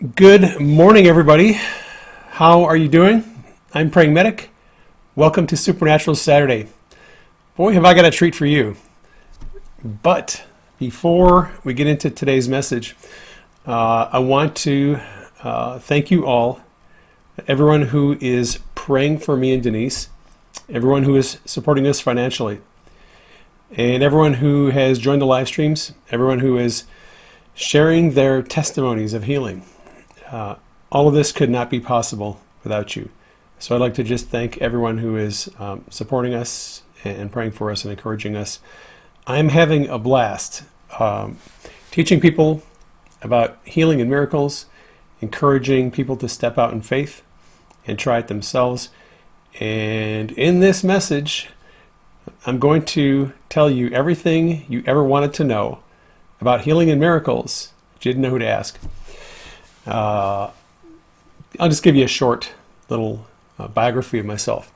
Good morning, everybody. How are you doing? I'm Praying Medic. Welcome to Supernatural Saturday. Boy, have I got a treat for you. But before we get into today's message, uh, I want to uh, thank you all, everyone who is praying for me and Denise, everyone who is supporting us financially, and everyone who has joined the live streams, everyone who is sharing their testimonies of healing. Uh, all of this could not be possible without you. So I'd like to just thank everyone who is um, supporting us and praying for us and encouraging us. I'm having a blast um, teaching people about healing and miracles, encouraging people to step out in faith and try it themselves. And in this message, I'm going to tell you everything you ever wanted to know about healing and miracles. You didn't know who to ask. Uh, I'll just give you a short little uh, biography of myself.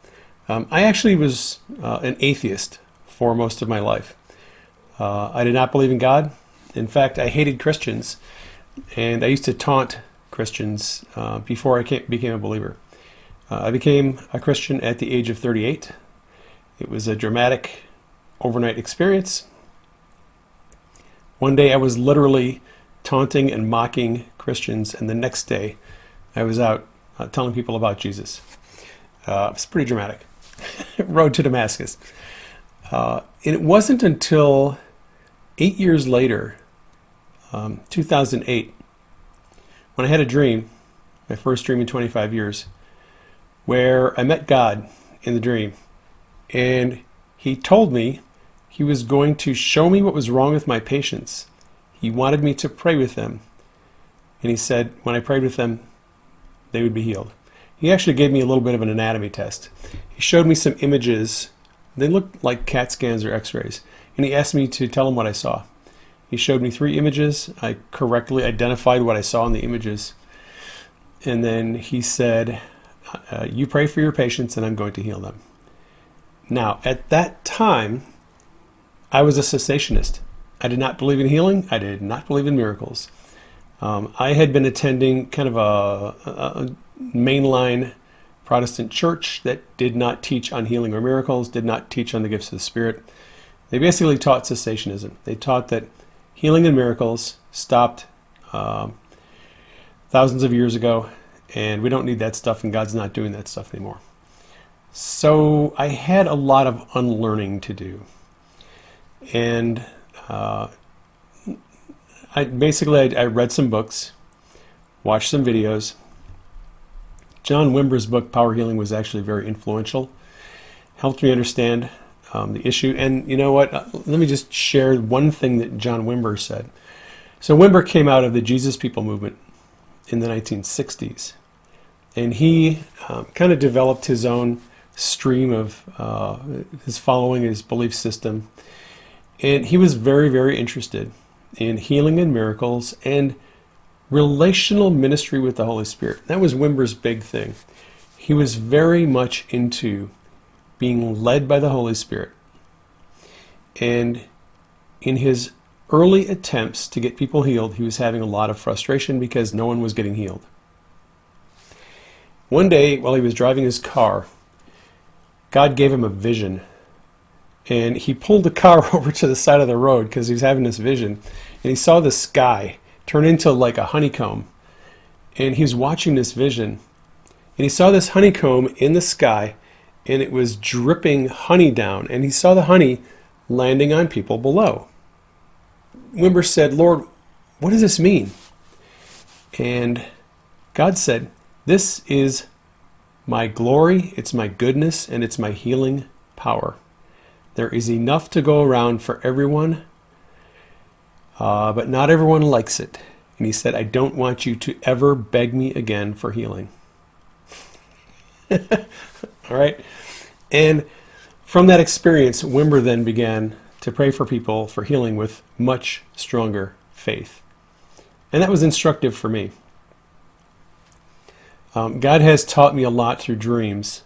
Um, I actually was uh, an atheist for most of my life. I did not believe in God. In fact, I hated Christians, and I used to taunt Christians uh, before I came, became a believer. Uh, I became a Christian at the age of 38. It was a dramatic overnight experience. One day I was literally taunting and mocking Christians, and the next day I was out uh, telling people about Jesus. Uh, it's pretty dramatic. Road to Damascus. Uh, and it wasn't until eight years later, um, 2008, when I had a dream, my first dream in 25 years, where I met God in the dream. And he told me he was going to show me what was wrong with my patients. He wanted me to pray with them. And he said, when I prayed with them, they would be healed. He actually gave me a little bit of an anatomy test. He showed me some images. They looked like CAT scans or x rays. And he asked me to tell him what I saw. He showed me three images. I correctly identified what I saw in the images. And then he said, uh, You pray for your patients, and I'm going to heal them. Now, at that time, I was a cessationist. I did not believe in healing. I did not believe in miracles. Um, I had been attending kind of a, a, mainline Protestant church that did not teach on healing or miracles, did not teach on the gifts of the Spirit. They basically taught cessationism. They taught that healing and miracles stopped um, thousands of years ago, and we don't need that stuff, and God's not doing that stuff anymore. So I had a lot of unlearning to do. And uh, I basically I, I, read some books, watched some videos. John Wimber's book Power Healing was actually very influential. Helped me understand um, the issue. And you know what? Uh, let me just share one thing that John Wimber said. So Wimber came out of the Jesus People movement in the 1960s, and he um, kind of developed his own stream of uh, his following, his belief system, and he was very, very interested in healing and miracles and relational ministry with the Holy Spirit. That was Wimber's big thing. He was very much into being led by the Holy Spirit. And in his early attempts to get people healed, he was having a lot of frustration because no one was getting healed. One day, while he was driving his car, God gave him a vision and he pulled the car over to the side of the road because he was having this vision and he saw the sky turn into like a honeycomb and he was watching this vision and he saw this honeycomb in the sky and it was dripping honey down and he saw the honey landing on people below. Wimber said lord what does this mean? And god said this is my glory it's my goodness and it's my healing power there is enough to go around for everyone, uh, but not everyone likes it. And he said, I don't want you to ever beg me again for healing. All right? And from that experience, Wimber then began to pray for people for healing with much stronger faith. And that was instructive for me. Um, God has taught me a lot through dreams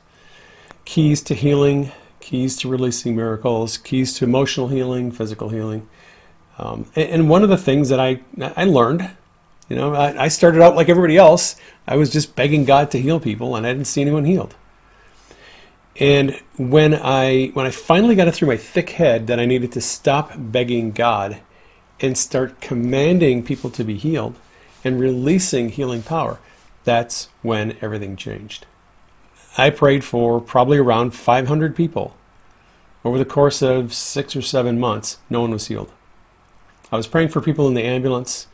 keys to healing, keys to releasing miracles, keys to emotional healing, physical healing. Um, and, and, one of the things that I, I learned You know, I, I started out like everybody else. I was just begging God to heal people, and I didn't see anyone healed. And when I when I finally got it through my thick head that I needed to stop begging God and start commanding people to be healed and releasing healing power, that's when everything changed. I prayed for probably around 500 people over the course of six or seven months. No one was healed. I was praying for people in the ambulance,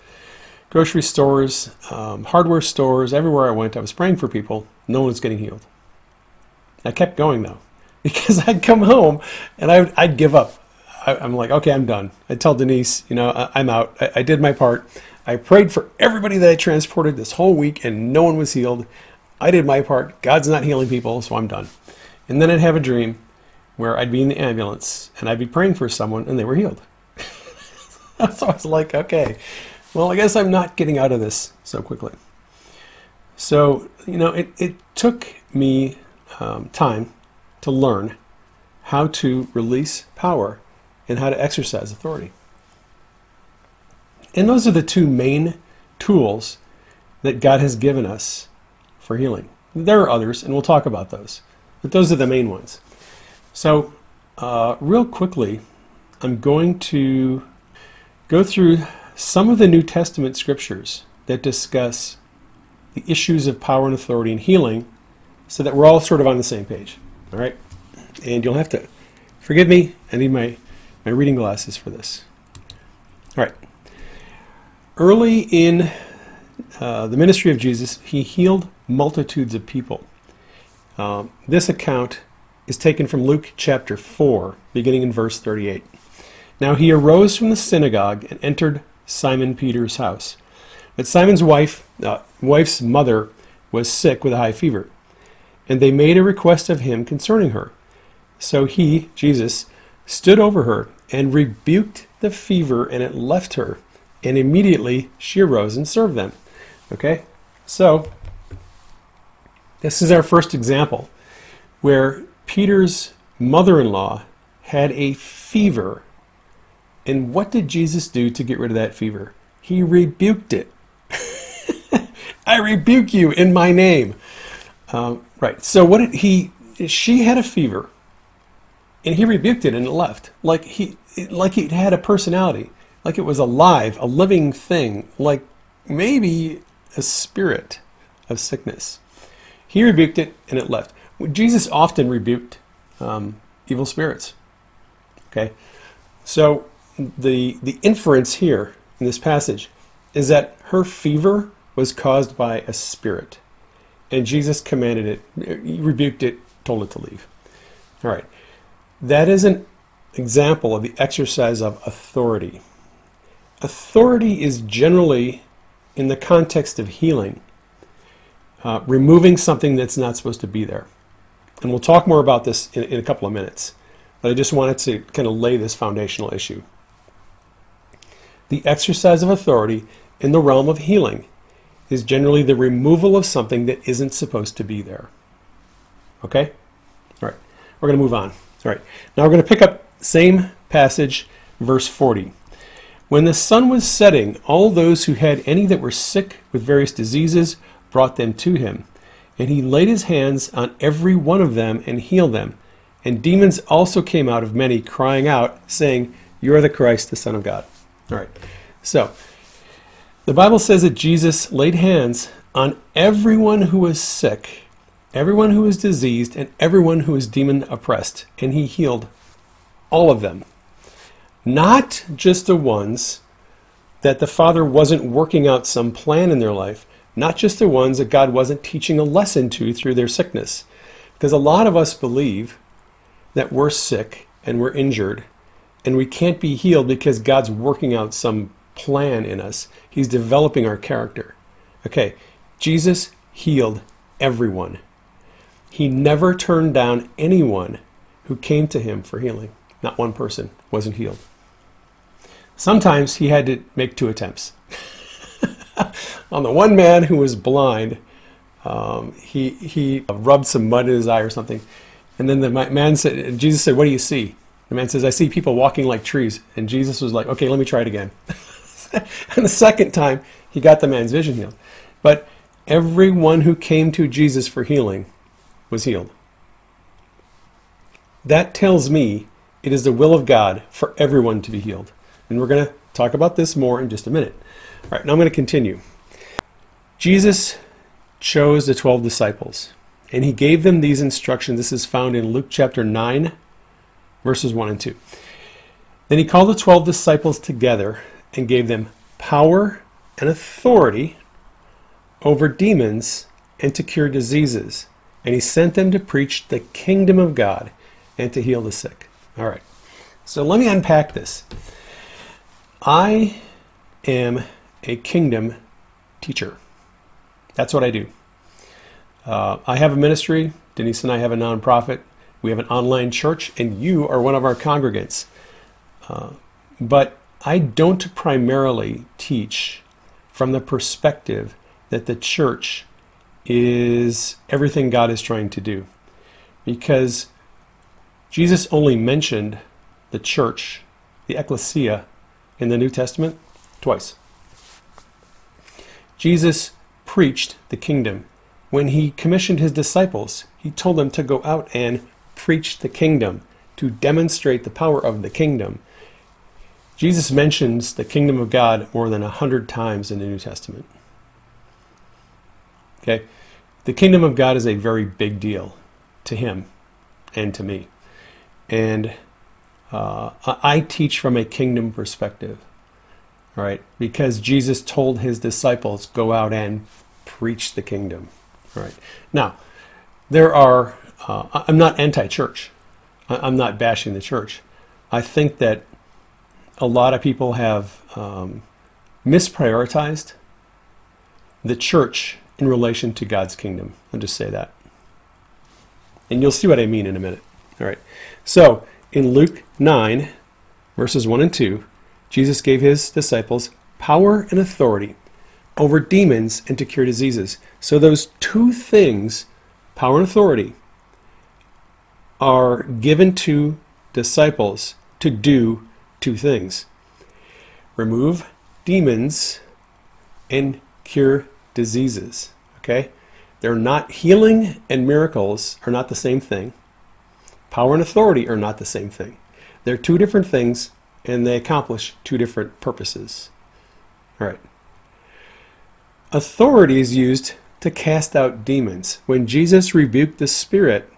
grocery stores, um, hardware stores, everywhere I went. I was praying for people. No one was getting healed. I kept going though, because I'd come home and I would, I'd give up. I, am like, okay, I'm done. I tell Denise, you know, I, am out. I, I did my part. I prayed for everybody that I transported this whole week, and no one was healed. I did my part. God's not healing people, so I'm done. And then I'd have a dream where I'd be in the ambulance and I'd be praying for someone, and they were healed. so I was like, okay, well, I guess I'm not getting out of this so quickly. So, you know, it, it took me um, time to learn how to release power and how to exercise authority. And those are the two main tools that God has given us for healing. There are others, and we'll talk about those, but those are the main ones. So, uh, real quickly, I'm going to go through some of the New Testament scriptures that discuss the issues of power and authority and healing so that we're all sort of on the same page. All right? And you'll have to forgive me. I need my, my reading glasses for this. All right. Early in uh, the ministry of Jesus, he healed multitudes of people. Um, this account is taken from Luke chapter 4, beginning in verse 38. Now he arose from the synagogue and entered Simon Peter's house. But Simon's wife, uh, wife's mother was sick with a high fever, and they made a request of him concerning her. So he, Jesus, stood over her and rebuked the fever, and it left her. And immediately she arose and served them. Okay? So, this is our first example where Peter's mother in law had a fever. And what did Jesus do to get rid of that fever? He rebuked it. I rebuke you in my name. Um, right. So what did he? She had a fever, and he rebuked it and it left. Like he, like it had a personality, like it was alive, a living thing, like maybe a spirit of sickness. He rebuked it and it left. Jesus often rebuked um, evil spirits. Okay, so the the inference here in this passage is that her fever was caused by a spirit, and Jesus commanded it, rebuked it, told it to leave. All right, that is an example of the exercise of authority. Authority is generally, in the context of healing, uh, removing something that's not supposed to be there. And we'll talk more about this in, in a couple of minutes. But I just wanted to kind of lay this foundational issue. The exercise of authority in the realm of healing is generally the removal of something that isn't supposed to be there. Okay? All right. We're going to move on. All right. Now we're going to pick up same passage, verse 40. When the sun was setting, all those who had any that were sick with various diseases brought them to him and he laid his hands on every one of them and healed them. And demons also came out of many, crying out, saying, You are the Christ, the Son of God. All right. So, the Bible says that Jesus laid hands on everyone who was sick, everyone who was diseased, and everyone who was demon oppressed, and he healed all of them. Not just the ones that the Father wasn't working out some plan in their life, not just the ones that God wasn't teaching a lesson to through their sickness. Because a lot of us believe that we're sick and we're injured and we can't be healed because God's working out some plan in us. He's developing our character. Okay, Jesus healed everyone. He never turned down anyone who came to him for healing. Not one person wasn't healed. Sometimes he had to make two attempts. on the one man who was blind, um, he he rubbed some mud in his eye or something, and then the man said, Jesus said, "What do you see?" The man says, "I see people walking like trees." And Jesus was like, "Okay, let me try it again." and the second time, he got the man's vision healed. But everyone who came to Jesus for healing was healed. That tells me it is the will of God for everyone to be healed. And we're going to talk about this more in just a minute. All right, now I'm going to continue. Jesus chose the 12 disciples and he gave them these instructions. This is found in Luke chapter 9, verses 1 and 2. Then he called the 12 disciples together and gave them power and authority over demons and to cure diseases. And he sent them to preach the kingdom of God and to heal the sick. All right. So let me unpack this. I am a kingdom teacher. That's what I do. Uh, I have a ministry. Denise and I have a nonprofit. We have an online church, and you are one of our congregants. Uh, but I don't primarily teach from the perspective that the church is everything God is trying to do. Because Jesus only mentioned the church, the ecclesia, in the New Testament twice. Jesus preached the kingdom. When he commissioned his disciples, he told them to go out and preach the kingdom, to demonstrate the power of the kingdom. Jesus mentions the kingdom of God more than a hundred times in the New Testament. Okay? The kingdom of God is a very big deal to him and to me. And uh, I teach from a kingdom perspective, right? Because Jesus told his disciples, go out and preach the kingdom, right? Now, there are, uh, I'm not anti church, I'm not bashing the church. I think that a lot of people have um, misprioritized the church in relation to God's kingdom. I'll just say that. And you'll see what I mean in a minute. All right. So, in Luke 9, verses 1 and 2, Jesus gave his disciples power and authority over demons and to cure diseases. So, those two things, power and authority, are given to disciples to do two things remove demons and cure diseases. Okay? They're not healing and miracles are not the same thing. Power and authority are not the same thing. They're two different things and they accomplish two different purposes. All right. Authority is used to cast out demons. When Jesus rebuked the spirit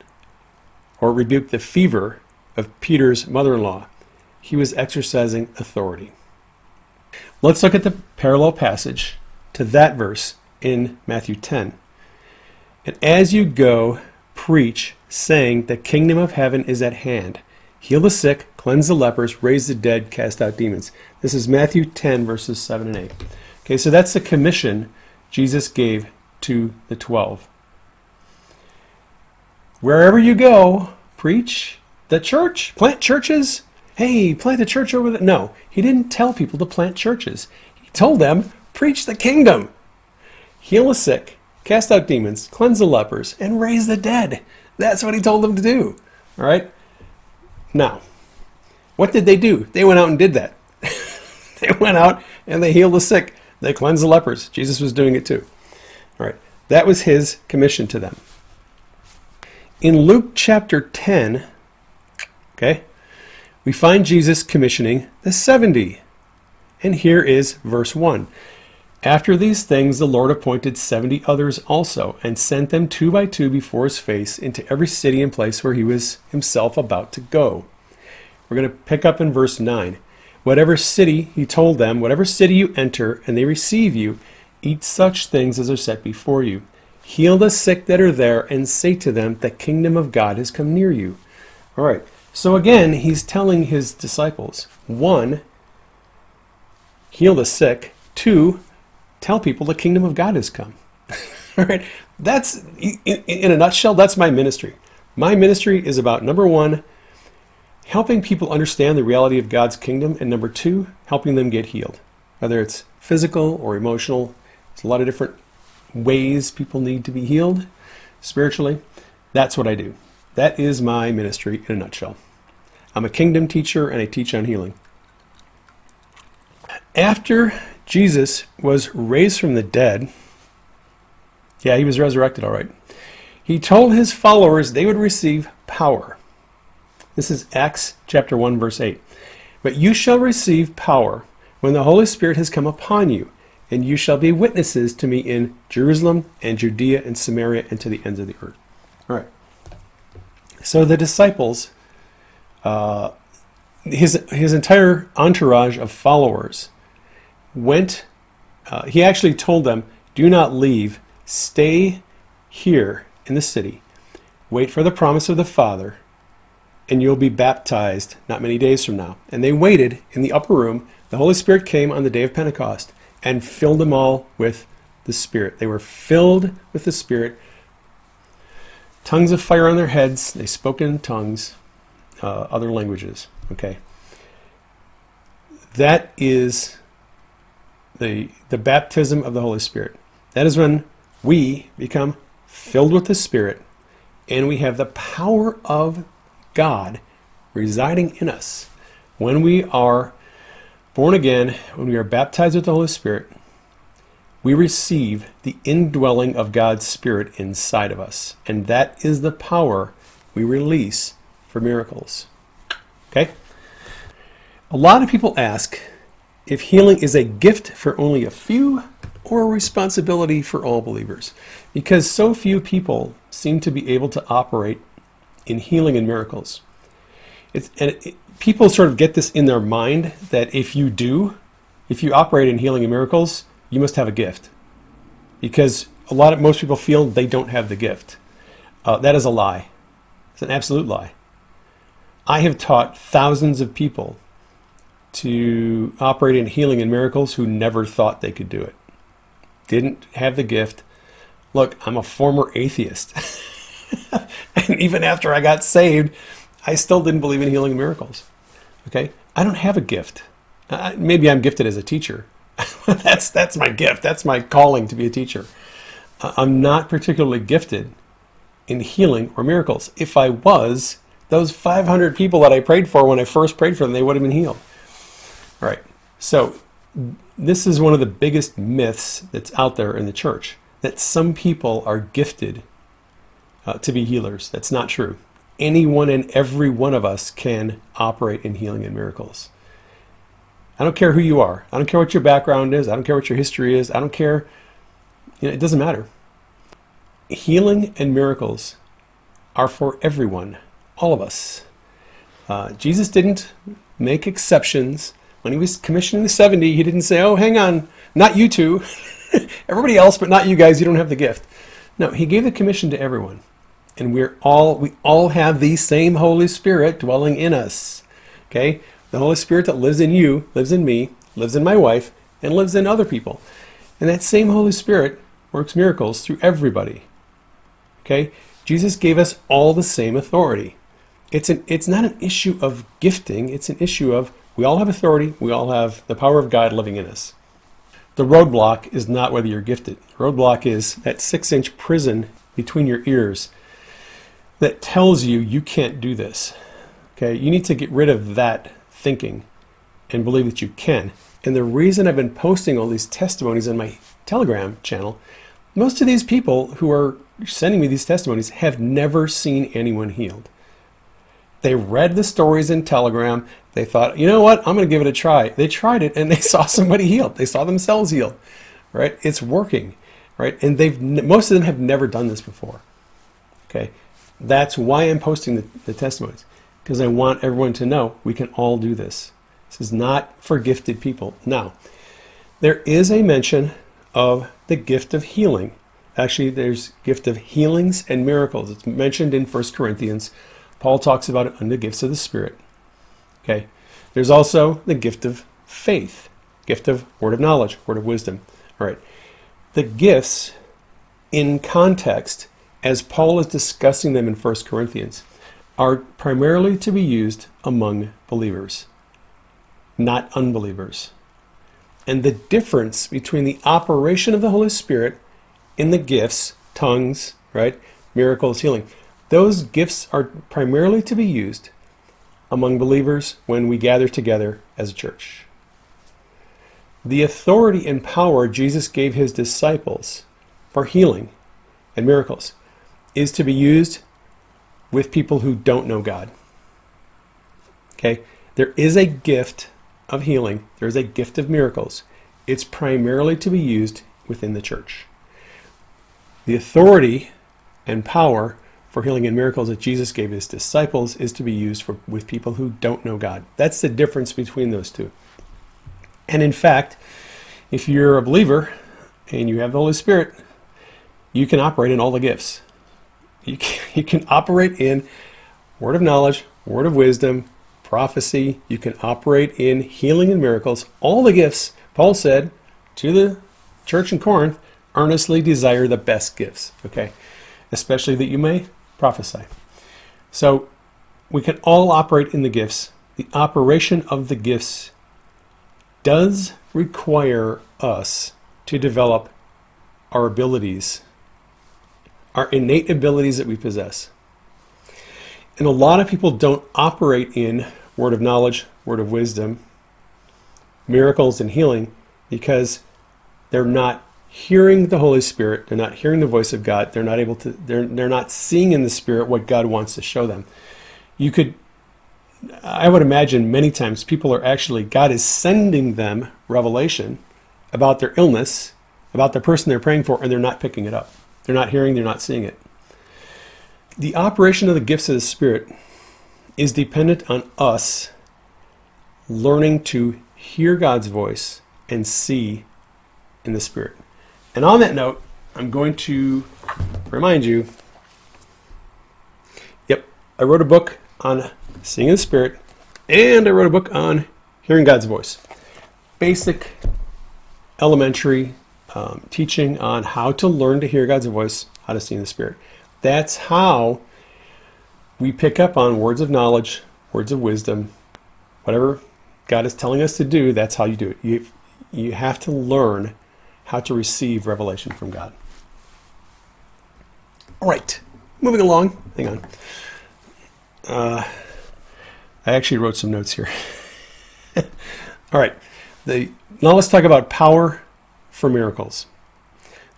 or rebuked the fever of Peter's mother in law, he was exercising authority. Let's look at the parallel passage to that verse in Matthew 10. And as you go, preach, saying, The kingdom of heaven is at hand. Heal the sick, cleanse the lepers, raise the dead, cast out demons. This is Matthew 10, verses 7 and 8. Okay, so that's the commission Jesus gave to the 12. Wherever you go, preach the church, plant churches. Hey, plant a church over there. No, he didn't tell people to plant churches. He told them, preach the kingdom heal the sick, cast out demons, cleanse the lepers, and raise the dead. That's what he told them to do. All right? Now, what did they do? They went out and did that. they went out and they healed the sick. They cleansed the lepers. Jesus was doing it too. All right. That was his commission to them. In Luke chapter 10, okay, we find Jesus commissioning the 70. And here is verse 1. After these things, the Lord appointed seventy others also, and sent them two by two before his face into every city and place where he was himself about to go. We're going to pick up in verse 9. Whatever city, he told them, whatever city you enter and they receive you, eat such things as are set before you. Heal the sick that are there, and say to them, The kingdom of God has come near you. All right. So again, he's telling his disciples one, heal the sick, two, tell people the kingdom of God has come. All right? That's, in, in a nutshell, that's my ministry. My ministry is about number one, helping people understand the reality of God's kingdom, and number two, helping them get healed. Whether it's physical or emotional, there's a lot of different ways people need to be healed spiritually. That's what I do. That is my ministry in a nutshell. I'm a kingdom teacher and I teach on healing. after Jesus was raised from the dead, yeah, he was resurrected, all right. He told his followers they would receive power. This is Acts chapter 1 verse 8. But you shall receive power when the Holy Spirit has come upon you, and you shall be witnesses to me in Jerusalem and Judea and Samaria and to the ends of the earth. All right. So the disciples, uh, his his entire entourage of followers, went. Uh, he actually told them, "Do not leave. Stay here in the city. Wait for the promise of the Father." and you'll be baptized not many days from now. And they waited in the upper room. The Holy Spirit came on the day of Pentecost and filled them all with the Spirit. They were filled with the Spirit. Tongues of fire on their heads. They spoke in tongues, uh, other languages. Okay. That is the, the baptism of the Holy Spirit. That is when we become filled with the Spirit and we have the power of God residing in us. When we are born again, when we are baptized with the Holy Spirit, we receive the indwelling of God's Spirit inside of us. And that is the power we release for miracles. Okay? A lot of people ask if healing is a gift for only a few or a responsibility for all believers because so few people seem to be able to operate in healing and miracles. It's, and it, people sort of get this in their mind that if you do, if you operate in healing and miracles, you must have a gift. Because a lot of most people feel they don't have the gift. Uh, that is a lie. It's an absolute lie. I have taught thousands of people to operate in healing and miracles who never thought they could do it. Didn't have the gift. Look, I'm a former atheist. and even after I got saved, I still didn't believe in healing and miracles. Okay? I don't have a gift. Uh, maybe I'm gifted as a teacher. that's that's my gift. That's my calling to be a teacher. Uh, I'm not particularly gifted in healing or miracles. If I was, those 500 people that I prayed for when I first prayed for them, they would have been healed. All right. So this is one of the biggest myths that's out there in the church that some people are gifted uh, to be healers. That's not true. Anyone and every one of us can operate in healing and miracles. I don't care who you are. I don't care what your background is. I don't care what your history is. I don't care. You know, it doesn't matter. Healing and miracles are for everyone, all of us. Uh, Jesus didn't make exceptions. When he was commissioning the 70, he didn't say, oh, hang on, not you two. Everybody else, but not you guys. You don't have the gift. No, he gave the commission to everyone and we're all we all have the same Holy Spirit dwelling in us. Okay? The Holy Spirit that lives in you, lives in me, lives in my wife, and lives in other people. And that same Holy Spirit works miracles through everybody. Okay? Jesus gave us all the same authority. It's an it's not an issue of gifting, it's an issue of we all have authority, we all have the power of God living in us. The roadblock is not whether you're gifted. The roadblock is that six inch prison between your ears that tells you you can't do this. Okay, you need to get rid of that thinking and believe that you can. And the reason I've been posting all these testimonies on my Telegram channel, most of these people who are sending me these testimonies have never seen anyone healed. They read the stories in Telegram. They thought, you know what, I'm going to give it a try. They tried it and they saw somebody healed. They saw themselves healed. Right? It's working. Right? And they've most of them have never done this before. Okay. That's why I'm posting the, the testimonies, because I want everyone to know we can all do this. This is not for gifted people. Now, there is a mention of the gift of healing. Actually, there's gift of healings and miracles. It's mentioned in 1 Corinthians. Paul talks about it under the gifts of the Spirit. Okay. There's also the gift of faith, gift of word of knowledge, word of wisdom. All right. The gifts in context as Paul is discussing them in 1 Corinthians, are primarily to be used among believers, not unbelievers. And the difference between the operation of the Holy Spirit in the gifts, tongues, right, miracles, healing, those gifts are primarily to be used among believers when we gather together as a church. The authority and power Jesus gave his disciples for healing and miracles is to be used with people who don't know God. Okay? There is a gift of healing, there is a gift of miracles. It's primarily to be used within the church. The authority and power for healing and miracles that Jesus gave his disciples is to be used for, with people who don't know God. That's the difference between those two. And in fact, if you're a believer and you have the Holy Spirit, you can operate in all the gifts. You can, you can operate in word of knowledge, word of wisdom, prophecy. You can operate in healing and miracles. All the gifts, Paul said to the church in Corinth, earnestly desire the best gifts, okay? Especially that you may prophesy. So we can all operate in the gifts. The operation of the gifts does require us to develop our abilities, our innate abilities that we possess. And a lot of people don't operate in word of knowledge, word of wisdom, miracles, and healing because they're not hearing the Holy Spirit, they're not hearing the voice of God, they're not able to, they're, they're not seeing in the Spirit what God wants to show them. You could, I would imagine many times people are actually, God is sending them revelation about their illness, about the person they're praying for, and they're not picking it up. They're not hearing, they're not seeing it. The operation of the gifts of the Spirit is dependent on us learning to hear God's voice and see in the Spirit. And on that note, I'm going to remind you yep, I wrote a book on seeing in the Spirit, and I wrote a book on hearing God's voice. Basic, elementary um, teaching on how to learn to hear God's voice, how to see in the Spirit. That's how we pick up on words of knowledge, words of wisdom, whatever God is telling us to do, that's how you do it. You, you have to learn how to receive revelation from God. All right, moving along. Hang on. Uh, I actually wrote some notes here. All right, the, now let's talk about power for miracles.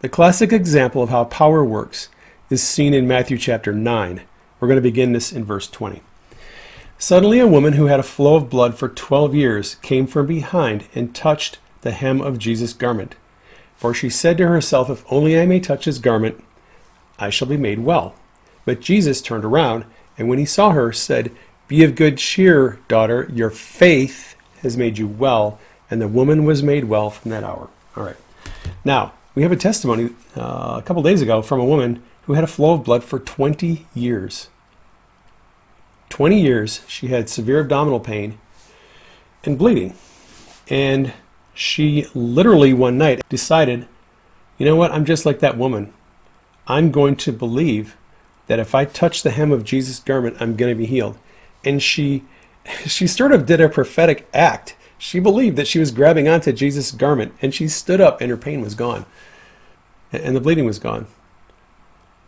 The classic example of how power works is seen in Matthew chapter 9. We're going to begin this in verse 20. Suddenly, a woman who had a flow of blood for 12 years came from behind and touched the hem of Jesus' garment. For she said to herself, If only I may touch his garment, I shall be made well. But Jesus turned around, and when he saw her, said, Be of good cheer, daughter, your faith has made you well. And the woman was made well from that hour. All right. Now, we have a testimony uh, a couple days ago from a woman who had a flow of blood for 20 years. 20 years, she had severe abdominal pain and bleeding. And she literally one night decided, you know what, I'm just like that woman. I'm going to believe that if I touch the hem of Jesus' garment, I'm going to be healed. And she she sort of did a prophetic act. She believed that she was grabbing onto Jesus' garment and she stood up and her pain was gone. And the bleeding was gone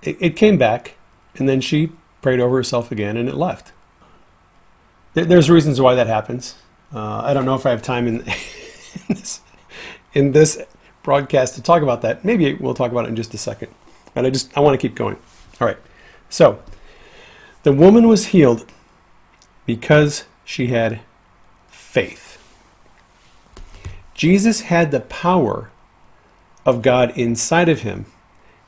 it, it came back, and then she prayed over herself again, and it left. There's reasons why that happens. Uh, I don't know if I have time in, in, this, in this broadcast to talk about that. Maybe we'll talk about it in just a second. But I just I want to keep going. All right. So the woman was healed because she had faith. Jesus had the power of God inside of him.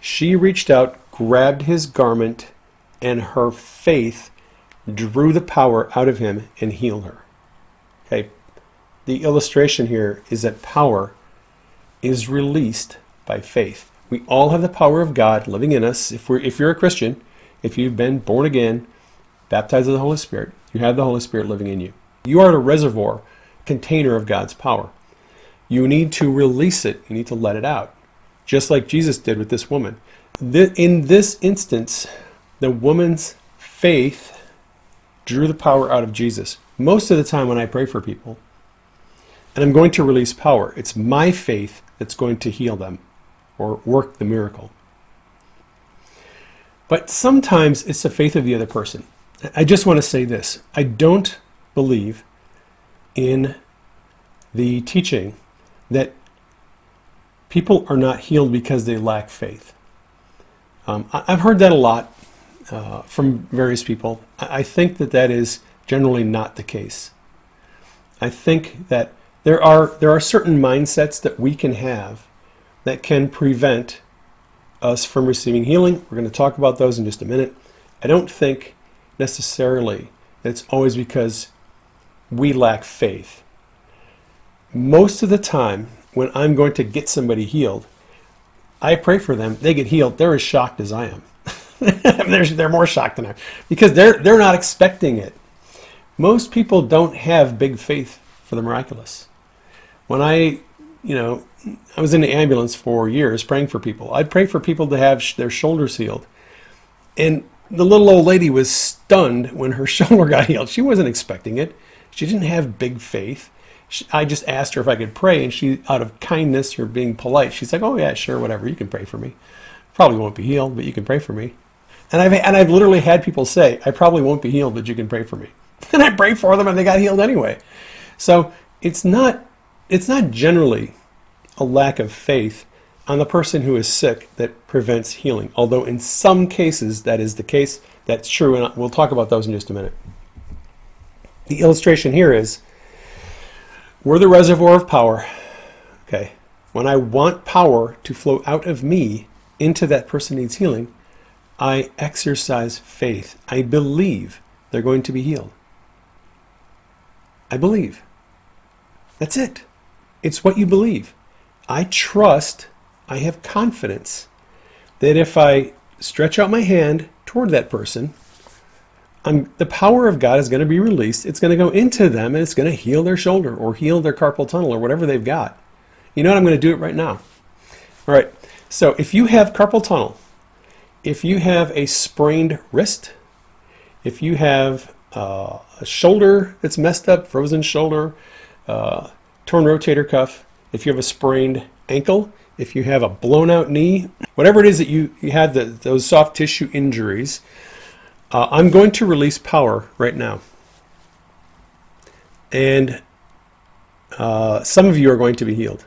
She reached out, grabbed his garment, and her faith drew the power out of him and healed her. Okay, the illustration here is that power is released by faith. We all have the power of God living in us. If we're if you're a Christian, if you've been born again, baptized with the Holy Spirit, you have the Holy Spirit living in you. You are a reservoir, container of God's power. You need to release it. You need to let it out, just like Jesus did with this woman in this instance, the woman's faith drew the power out of Jesus. Most of the time, when I pray for people, and I'm going to release power, it's my faith that's going to heal them or work the miracle. But sometimes it's the faith of the other person. I just want to say this I don't believe in the teaching that people are not healed because they lack faith. Um, I, have heard that a lot uh, from various people. I think that that is generally not the case. I think that there are there are certain mindsets that we can have that can prevent us from receiving healing. We're going to talk about those in just a minute. I don't think necessarily that it's always because we lack faith. Most of the time, when I'm going to get somebody healed, I pray for them, they get healed, they're as shocked as I am. they're, they're more shocked than I am because they're, they're not expecting it. Most people don't have big faith for the miraculous. When I, you know, I was in the ambulance for years praying for people. I'd pray for people to have sh- their shoulders healed. And the little old lady was stunned when her shoulder got healed. She wasn't expecting it. She didn't have big faith. She, I just asked her if I could pray, and she, out of kindness or being polite, she's like, "Oh yeah, sure, whatever. You can pray for me. Probably won't be healed, but you can pray for me." And I've and I've literally had people say, "I probably won't be healed, but you can pray for me," and I pray for them, and they got healed anyway. So it's not it's not generally a lack of faith on the person who is sick that prevents healing. Although in some cases that is the case, that's true, and we'll talk about those in just a minute. The illustration here is we're the reservoir of power. Okay. When I want power to flow out of me into that person needs healing, I exercise faith. I believe they're going to be healed. I believe. That's it. It's what you believe. I trust, I have confidence that if I stretch out my hand toward that person, I'm, the power of God is going to be released. It's going to go into them and it's going to heal their shoulder or heal their carpal tunnel or whatever they've got. You know what? I'm going to do it right now. All right. So if you have carpal tunnel, if you have a sprained wrist, if you have uh, a shoulder that's messed up, frozen shoulder, uh, torn rotator cuff, if you have a sprained ankle, if you have a blown out knee, whatever it is that you, you had the, those soft tissue injuries, uh, I'm going to release power right now. And uh, some of you are going to be healed.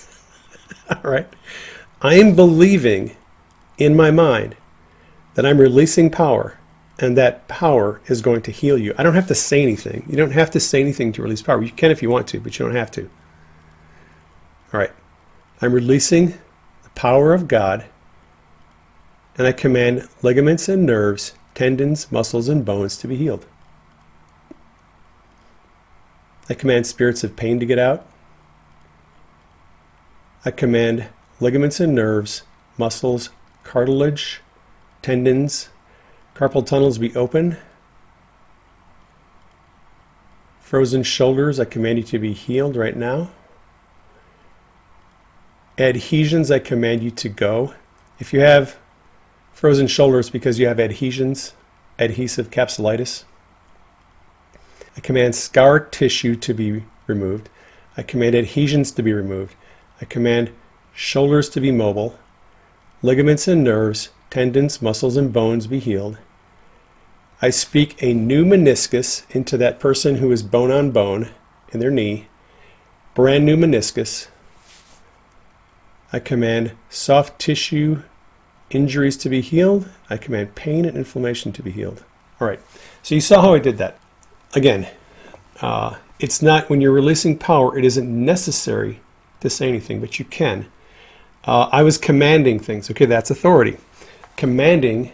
All right. I am believing in my mind that I'm releasing power and that power is going to heal you. I don't have to say anything. You don't have to say anything to release power. You can if you want to, but you don't have to. All right. I'm releasing the power of God and I command ligaments and nerves, tendons, muscles, and bones to be healed. I command spirits of pain to get out. I command ligaments and nerves, muscles, cartilage, tendons, carpal tunnels be open. Frozen shoulders, I command you to be healed right now. Adhesions, I command you to go. If you have frozen shoulders because you have adhesions, adhesive capsulitis, I command scar tissue to be removed. I command adhesions to be removed. I command shoulders to be mobile, ligaments and nerves, tendons, muscles, and bones be healed. I speak a new meniscus into that person who is bone on bone in their knee, brand new meniscus. I command soft tissue injuries to be healed. I command pain and inflammation to be healed. All right. So you saw how I did that. Again, uh, it's not when you're releasing power, it isn't necessary to say anything, but you can. Uh, I was commanding things. Okay, that's authority. Commanding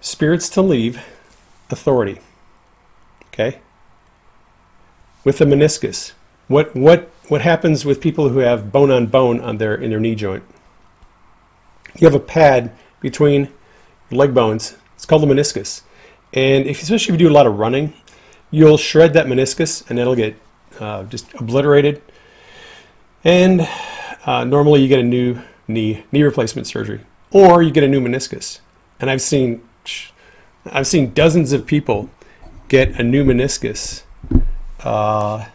spirits to leave authority. Okay? With the meniscus. What what what happens with people who have bone on bone on their in their knee joint? You have a pad between leg bones. It's called the meniscus. And if, especially if you do a lot of running, you'll shred that meniscus and it'll get uh, just obliterated. And uh, normally you get a new knee knee replacement surgery, or you get a new meniscus. And I've seen I've seen dozens of people get a new meniscus. Uh,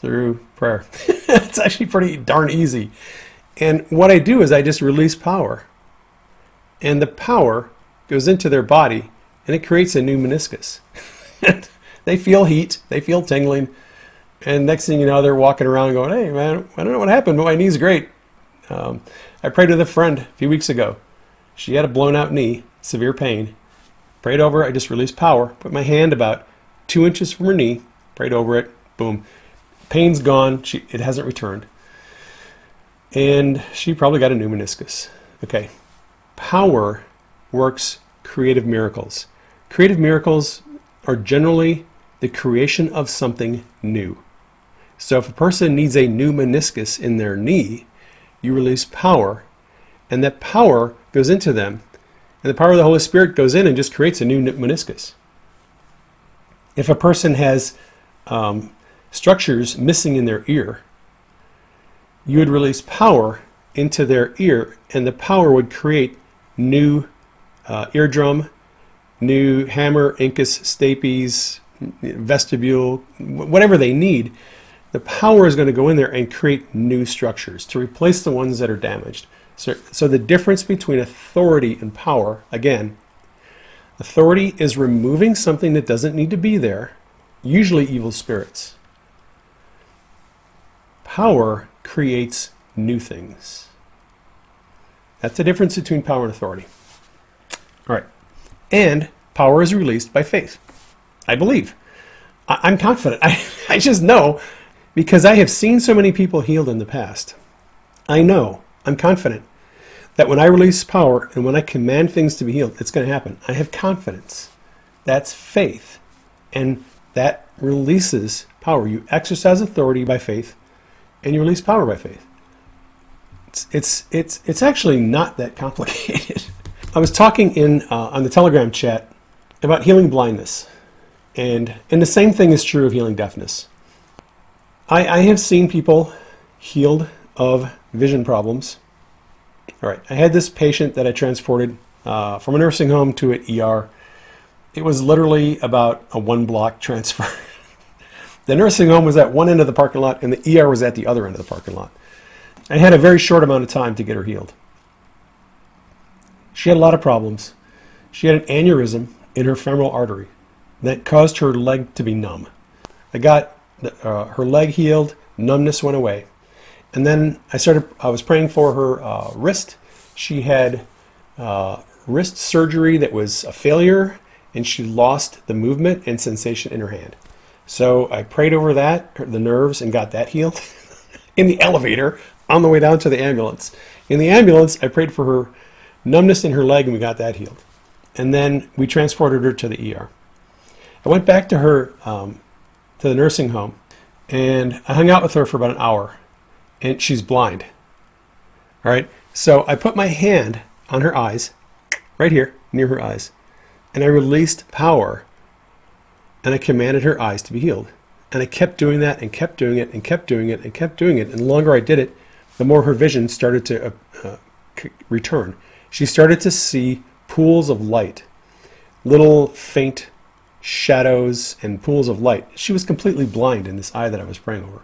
through prayer. it's actually pretty darn easy. And what I do is I just release power. And the power goes into their body and it creates a new meniscus. they feel heat, they feel tingling, And next thing you know, they're walking around going, hey, man, I don't know what happened, but my knee's great. Um, I prayed with a friend a few weeks ago. She had a blown out knee, severe pain. Prayed over, I just released power, put my hand about two inches from her knee, prayed over it, boom. Pain's gone, she, it hasn't returned. And she probably got a new meniscus. Okay. Power works creative miracles. Creative miracles are generally the creation of something new. So if a person needs a new meniscus in their knee, you release power, and that power goes into them, and the power of the Holy Spirit goes in and just creates a new meniscus. If a person has um, structures missing in their ear, you would release power into their ear, and the power would create new uh, eardrum, new hammer, incus, stapes, vestibule, whatever they need. The power is going to go in there and create new structures to replace the ones that are damaged. So, so the difference between authority and power, again, authority is removing something that doesn't need to be there, usually evil spirits. Power creates new things. That's the difference between power and authority. All right. And power is released by faith. I believe. I- am confident. I, I just know because I have seen so many people healed in the past. I know, I'm confident that when I release power and when I command things to be healed, it's going to happen. I have confidence. That's faith. And that releases power. You exercise authority by faith and you release power by faith. It's, it's, it's, it's actually not that complicated. I was talking in uh, on the Telegram chat about healing blindness, and and the same thing is true of healing deafness. I, I have seen people healed of vision problems. All right, I had this patient that I transported uh, from a nursing home to an ER. It was literally about a one block transfer. the nursing home was at one end of the parking lot, and the ER was at the other end of the parking lot. I had a very short amount of time to get her healed. She had a lot of problems. She had an aneurysm in her femoral artery that caused her leg to be numb. I got uh, her leg healed, numbness went away. And then I started, I was praying for her uh, wrist. She had uh, wrist surgery that was a failure, and she lost the movement and sensation in her hand. So I prayed over that, the nerves, and got that healed in the elevator on the way down to the ambulance. In the ambulance, I prayed for her numbness in her leg, and we got that healed. And then we transported her to the ER. I went back to her um, to the nursing home, and I hung out with her for about an hour, and she's blind. All right, so I put my hand on her eyes, right here near her eyes, and I released power, and I commanded her eyes to be healed. And I kept doing that, and kept doing it, and kept doing it, and kept doing it. And the longer I did it, the more her vision started to uh, uh, return she started to see pools of light, little faint shadows and pools of light. She was completely blind in this eye that I was praying over.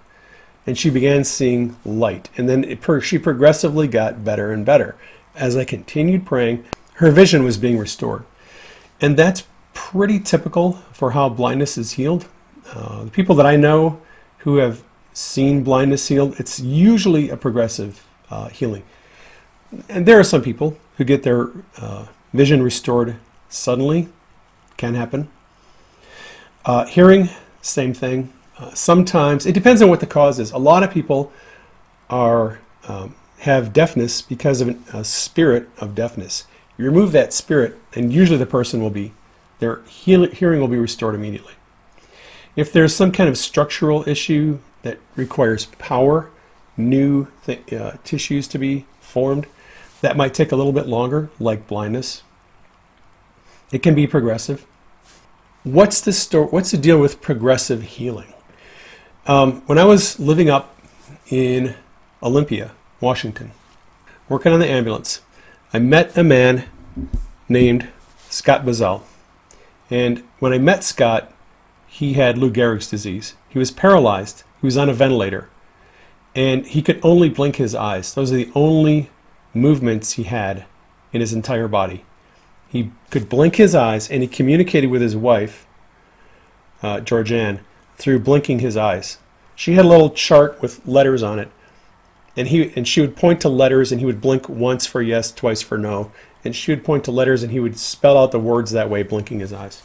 And she began seeing light. And then she progressively got better and better. As I continued praying, her vision was being restored. And that's pretty typical for how blindness is healed. Uh, the people that I know who have seen blindness healed, it's usually a progressive uh, healing. And there are some people who get their uh, vision restored suddenly. Can happen. Uh, hearing, same thing. Sometimes it depends on what the cause is. A lot of people are um, have deafness because of a spirit of deafness. You remove that spirit, and usually the person will be their hearing will be restored immediately. If there's some kind of structural issue that requires power, new th- uh, tissues to be formed, that might take a little bit longer, like blindness. It can be progressive. What's the story? What's the deal with progressive healing? Um, when I was living up in Olympia, Washington, working on the ambulance, I met a man named Scott Bazell. And when I met Scott, he had Lou Gehrig's disease. He was paralyzed. He was on a ventilator. And he could only blink his eyes. Those are the only movements he had in his entire body. He could blink his eyes, and he communicated with his wife, uh, Georgianne, through blinking his eyes. she had a little chart with letters on it, and he and she would point to letters, and he would blink once for yes, twice for no, and she would point to letters, and he would spell out the words that way, blinking his eyes.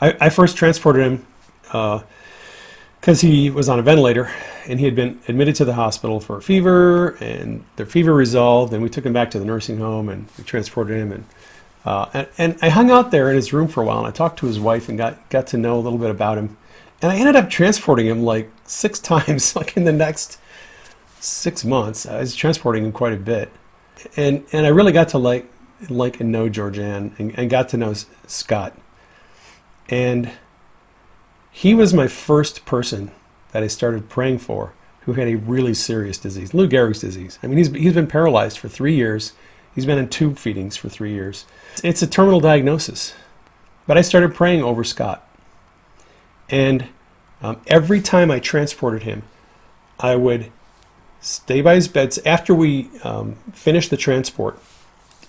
I, I first transported him because uh, he was on a ventilator, and he had been admitted to the hospital for a fever, and the fever resolved, and we took him back to the nursing home, and we transported him, and uh, and, and I hung out there in his room for a while, and I talked to his wife and got got to know a little bit about him, and I ended up transporting him like six times, like in the next six months. I was transporting him quite a bit, and and I really got to like like and know Georgianne, and, and got to know Scott, and he was my first person that I started praying for who had a really serious disease, Lou Gehrig's disease. I mean, he's, he's been paralyzed for three years. He's been in tube feedings for three years. It's a terminal diagnosis. But I started praying over Scott. And um, every time I transported him, I would stay by his bed. After we um, finished the transport,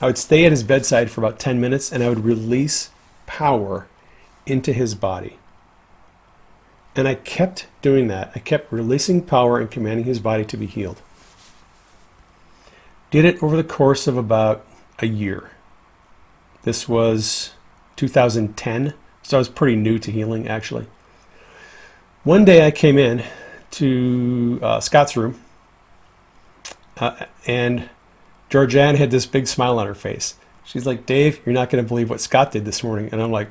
I would stay at his bedside for about 10 minutes and I would release power into his body. And I kept doing that. I kept releasing power and commanding his body to be healed. Did it over the course of about a year. This was 2010, so I was pretty new to healing actually. One day I came in to uh, Scott's room, uh, and Georgianne had this big smile on her face. She's like, Dave, you're not going to believe what Scott did this morning. And I'm like,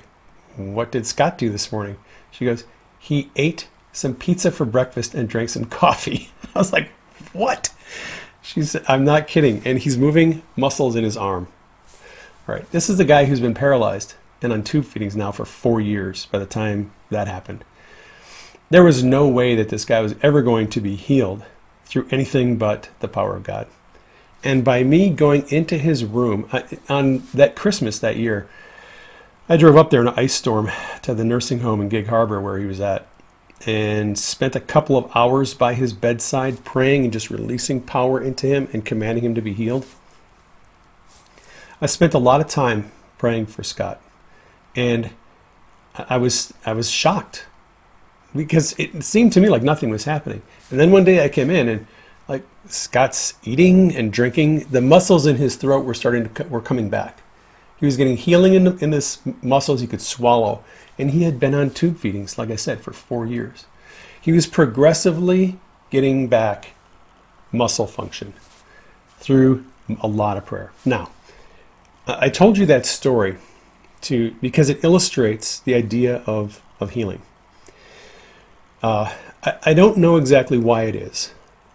what did Scott do this morning? She goes, he ate some pizza for breakfast and drank some coffee. I was like, what? She said, I'm not kidding. And he's moving muscles in his arm. All right. This is the guy who's been paralyzed and on tube feedings now for four years by the time that happened. There was no way that this guy was ever going to be healed through anything but the power of God. And by me going into his room on that Christmas that year, I drove up there in an ice storm to the nursing home in Gig Harbor where he was at and spent a couple of hours by his bedside praying and just releasing power into him and commanding him to be healed. I spent a lot of time praying for Scott and I was I was shocked because it seemed to me like nothing was happening. And then one day I came in and like Scott's eating and drinking, the muscles in his throat were starting to were coming back. He was getting healing in, in his muscles he could swallow. And he had been on tube feedings, like I said, for four years. He was progressively getting back muscle function through a lot of prayer. Now, I told you that story to because it illustrates the idea of, of healing. Uh, I, I don't know exactly why it is,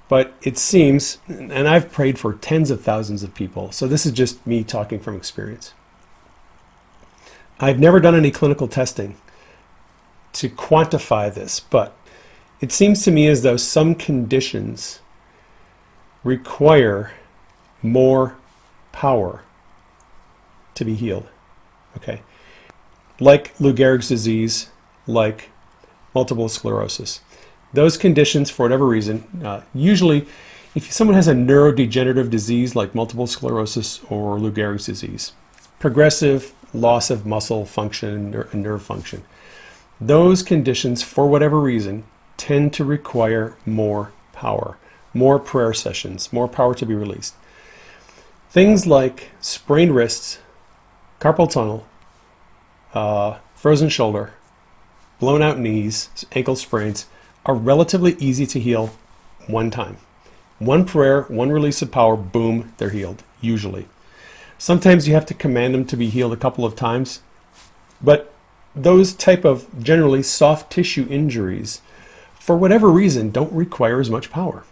but it seems, and I've prayed for tens of thousands of people, so this is just me talking from experience. I've never done any clinical testing to quantify this, but it seems to me as though some conditions require more power to be healed. Okay. Like Lou Gehrig's disease, like multiple sclerosis. Those conditions, for whatever reason, uh, usually if someone has a neurodegenerative disease like multiple sclerosis or Lou Gehrig's disease, progressive loss of muscle function and nerve function. Those conditions, for whatever reason, tend to require more power, more prayer sessions, more power to be released. Things like sprained wrists, carpal tunnel, uh, frozen shoulder, blown out knees, ankle sprains are relatively easy to heal one time. One prayer, one release of power, boom, they're healed, usually. Sometimes you have to command them to be healed a couple of times, but those type of generally soft tissue injuries, for whatever reason, don't require as much power.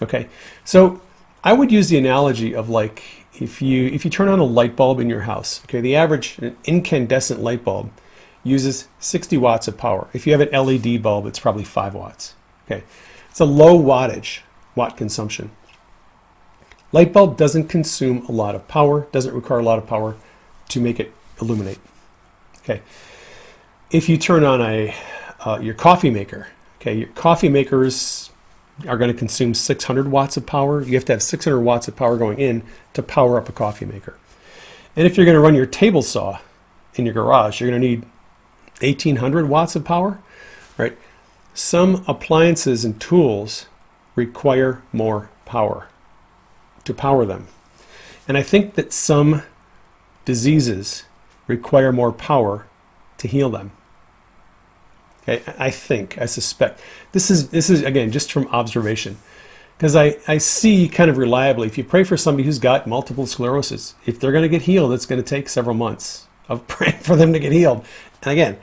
Okay, so I would use the analogy of like if you if you turn on a light bulb in your house. Okay, the average incandescent light bulb uses 60 watts of power. If you have an LED bulb, it's probably five watts. Okay, it's a low wattage watt consumption. Light bulb doesn't consume a lot of power, doesn't require a lot of power to make it illuminate. Okay. If you turn on a uh, your coffee maker, okay, your coffee makers are going to consume 600 watts of power. You have to have 600 watts of power going in to power up a coffee maker. And if you're going to run your table saw in your garage, you're going to need 1800 watts of power, right? some appliances and tools require more power to power them. And I think that some diseases require more power to heal them. Okay, I think, I suspect. This is this is again just from observation. Because I, I see kind of reliably, if you pray for somebody who's got multiple sclerosis, if they're going to get healed, it's going to take several months of praying for them to get healed. And again,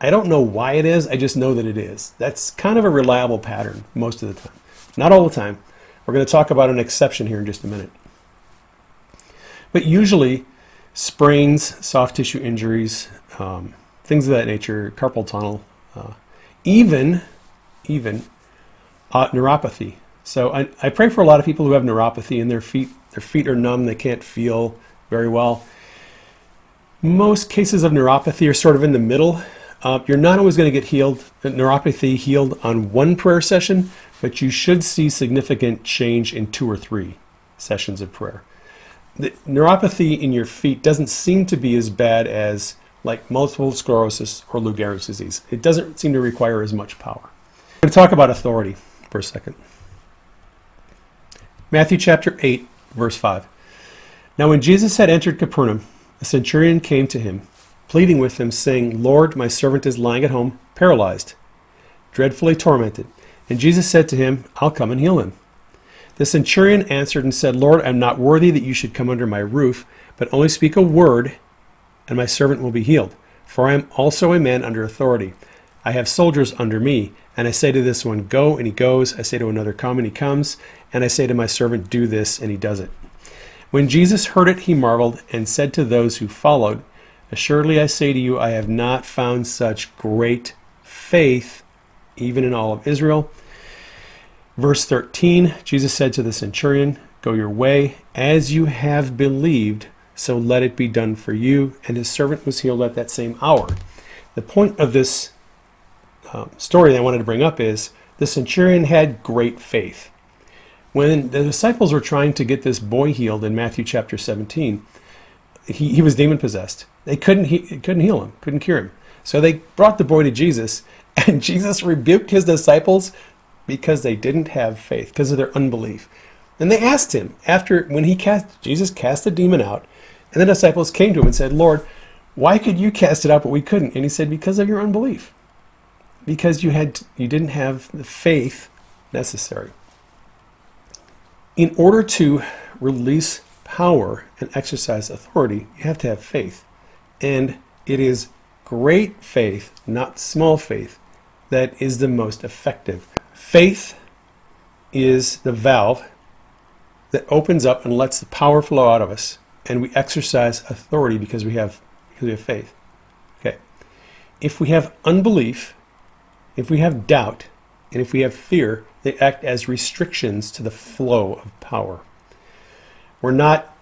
I don't know why it is, I just know that it is. That's kind of a reliable pattern most of the time. Not all the time. We're going to talk about an exception here in just a minute. But usually, sprains, soft tissue injuries, um, things of that nature, carpal tunnel, uh, even even uh, neuropathy. So I, I pray for a lot of people who have neuropathy in their feet their feet are numb, they can't feel very well. Most cases of neuropathy are sort of in the middle. Uh, you're not always going to get healed, neuropathy healed on one prayer session, but you should see significant change in two or three sessions of prayer. The neuropathy in your feet doesn't seem to be as bad as like multiple sclerosis or Lou Gehrig's disease. It doesn't seem to require as much power. I'm going to talk about authority for a second. Matthew chapter 8, verse 5. Now, when Jesus had entered Capernaum, a centurion came to him, pleading with him, saying, Lord, my servant is lying at home, paralyzed, dreadfully tormented. And Jesus said to him, I'll come and heal him. The centurion answered and said, Lord, I'm not worthy that you should come under my roof, but only speak a word, and my servant will be healed. For I am also a man under authority. I have soldiers under me, and I say to this one, Go, and he goes. I say to another, Come, and he comes. And I say to my servant, Do this, and he does it. When Jesus heard it, he marveled, and said to those who followed, Assuredly I say to you, I have not found such great faith, even in all of Israel. Verse 13 Jesus said to the centurion, Go your way, as you have believed so let it be done for you. And his servant was healed at that same hour. The point of this um, story that I wanted to bring up is the centurion had great faith. When the disciples were trying to get this boy healed in Matthew chapter 17, he, he was demon possessed. They couldn't, he, couldn't heal him, couldn't cure him. So they brought the boy to Jesus, and Jesus rebuked his disciples because they didn't have faith, because of their unbelief. And they asked him after when he cast Jesus cast the demon out, and the disciples came to him and said, Lord, why could you cast it out but we couldn't? And he said, Because of your unbelief. Because you had you didn't have the faith necessary. In order to release power and exercise authority, you have to have faith. And it is great faith, not small faith, that is the most effective. Faith is the valve that opens up and lets the power flow out of us and we exercise authority because we have because we have faith. Okay. If we have unbelief, if we have doubt, and if we have fear, they act as restrictions to the flow of power. We're not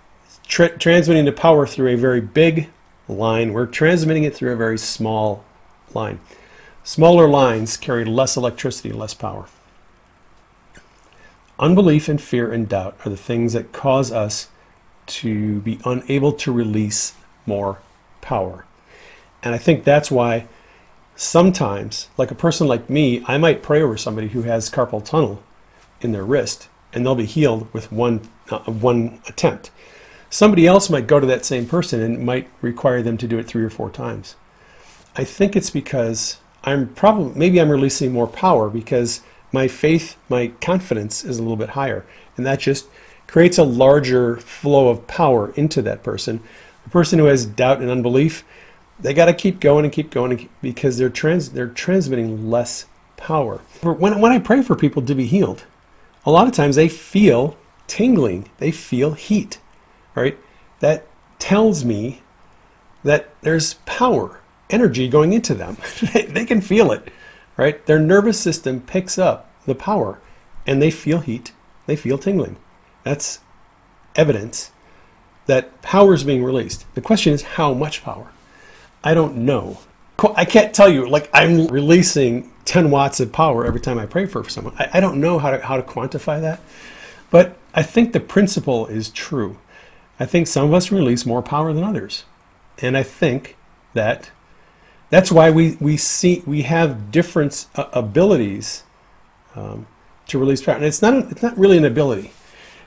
tra- transmitting the power through a very big line, we're transmitting it through a very small line. Smaller lines carry less electricity, less power. Unbelief and fear and doubt are the things that cause us to be unable to release more power. And I think that's why sometimes, like a person like me, I might pray over somebody who has carpal tunnel in their wrist and they'll be healed with one, uh, one attempt. Somebody else might go to that same person and might require them to do it three or four times. I think it's because I'm probably, maybe I'm releasing more power because my faith, my confidence is a little bit higher. And that just creates a larger flow of power into that person. The person who has doubt and unbelief, they got to keep going and keep going because they're trans they're transmitting less power. When when I pray for people to be healed, a lot of times they feel tingling, they feel heat, right? That tells me that there's power, energy going into them. they can feel it, right? Their nervous system picks up the power and they feel heat, they feel tingling. That's evidence that power is being released. The question is how much power? I don't know. I can't tell you, like, I'm releasing 10 watts of power every time I pray for someone. I, I don't know how to, how to quantify that. But I think the principle is true. I think some of us release more power than others. And I think that That's why we, we see we have different uh, abilities um, to release power. And it's not a, it's not really an ability.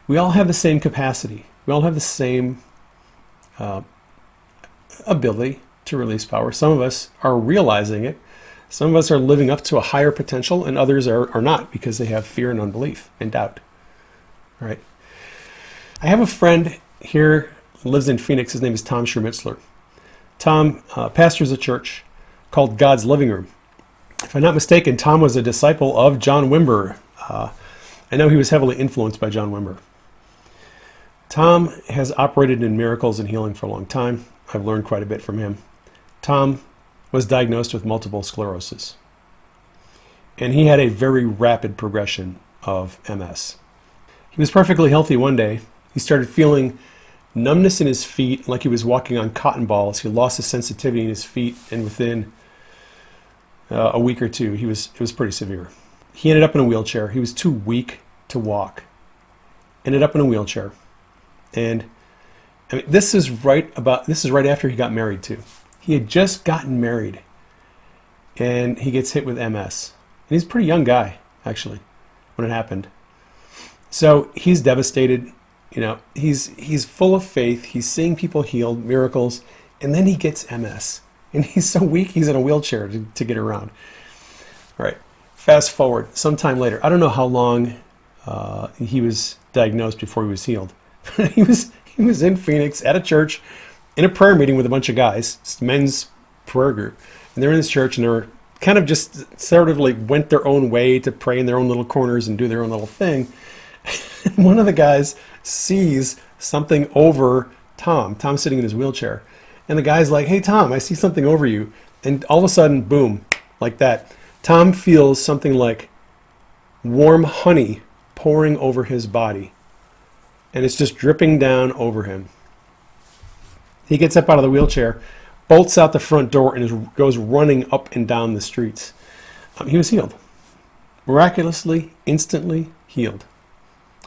We all have the same capacity. We all have the same uh, ability to release power. Some of us are realizing it. Some of us are living up to a higher potential, and others are, are not because they have fear and unbelief and doubt. All right. I have a friend here lives in Phoenix. His name is Tom Schermitzler. Tom uh, pastors a church called God's Living Room. If I'm not mistaken, Tom was a disciple of John Wimber. Uh, I know he was heavily influenced by John Wimber. Tom has operated in miracles and healing for a long time. I've learned quite a bit from him. Tom was diagnosed with multiple sclerosis, and he had a very rapid progression of MS. He was perfectly healthy one day. He started feeling numbness in his feet, like he was walking on cotton balls. He lost his sensitivity in his feet, and within uh, a week or two, he was it was pretty severe. He ended up in a wheelchair. He was too weak to walk. Ended up in a wheelchair, and I mean, this is right about this is right after he got married too. He had just gotten married, and he gets hit with MS. And he's a pretty young guy actually when it happened. So he's devastated. You know, he's he's full of faith. He's seeing people healed, miracles, and then he gets MS, and he's so weak he's in a wheelchair to, to get around. All right. Fast forward, sometime later. I don't know how long uh, he was diagnosed before he was healed. he was he was in Phoenix at a church, in a prayer meeting with a bunch of guys, men's prayer group, and they're in this church and they're kind of just sort of like went their own way to pray in their own little corners and do their own little thing. one of the guys sees something over Tom. Tom's sitting in his wheelchair. And the guy's like, hey, Tom, I see something over you. And all of a sudden, boom, like that. Tom feels something like warm honey pouring over his body. And it's just dripping down over him. He gets up out of the wheelchair, bolts out the front door, and is, goes running up and down the streets. Um, he was healed. Miraculously, instantly healed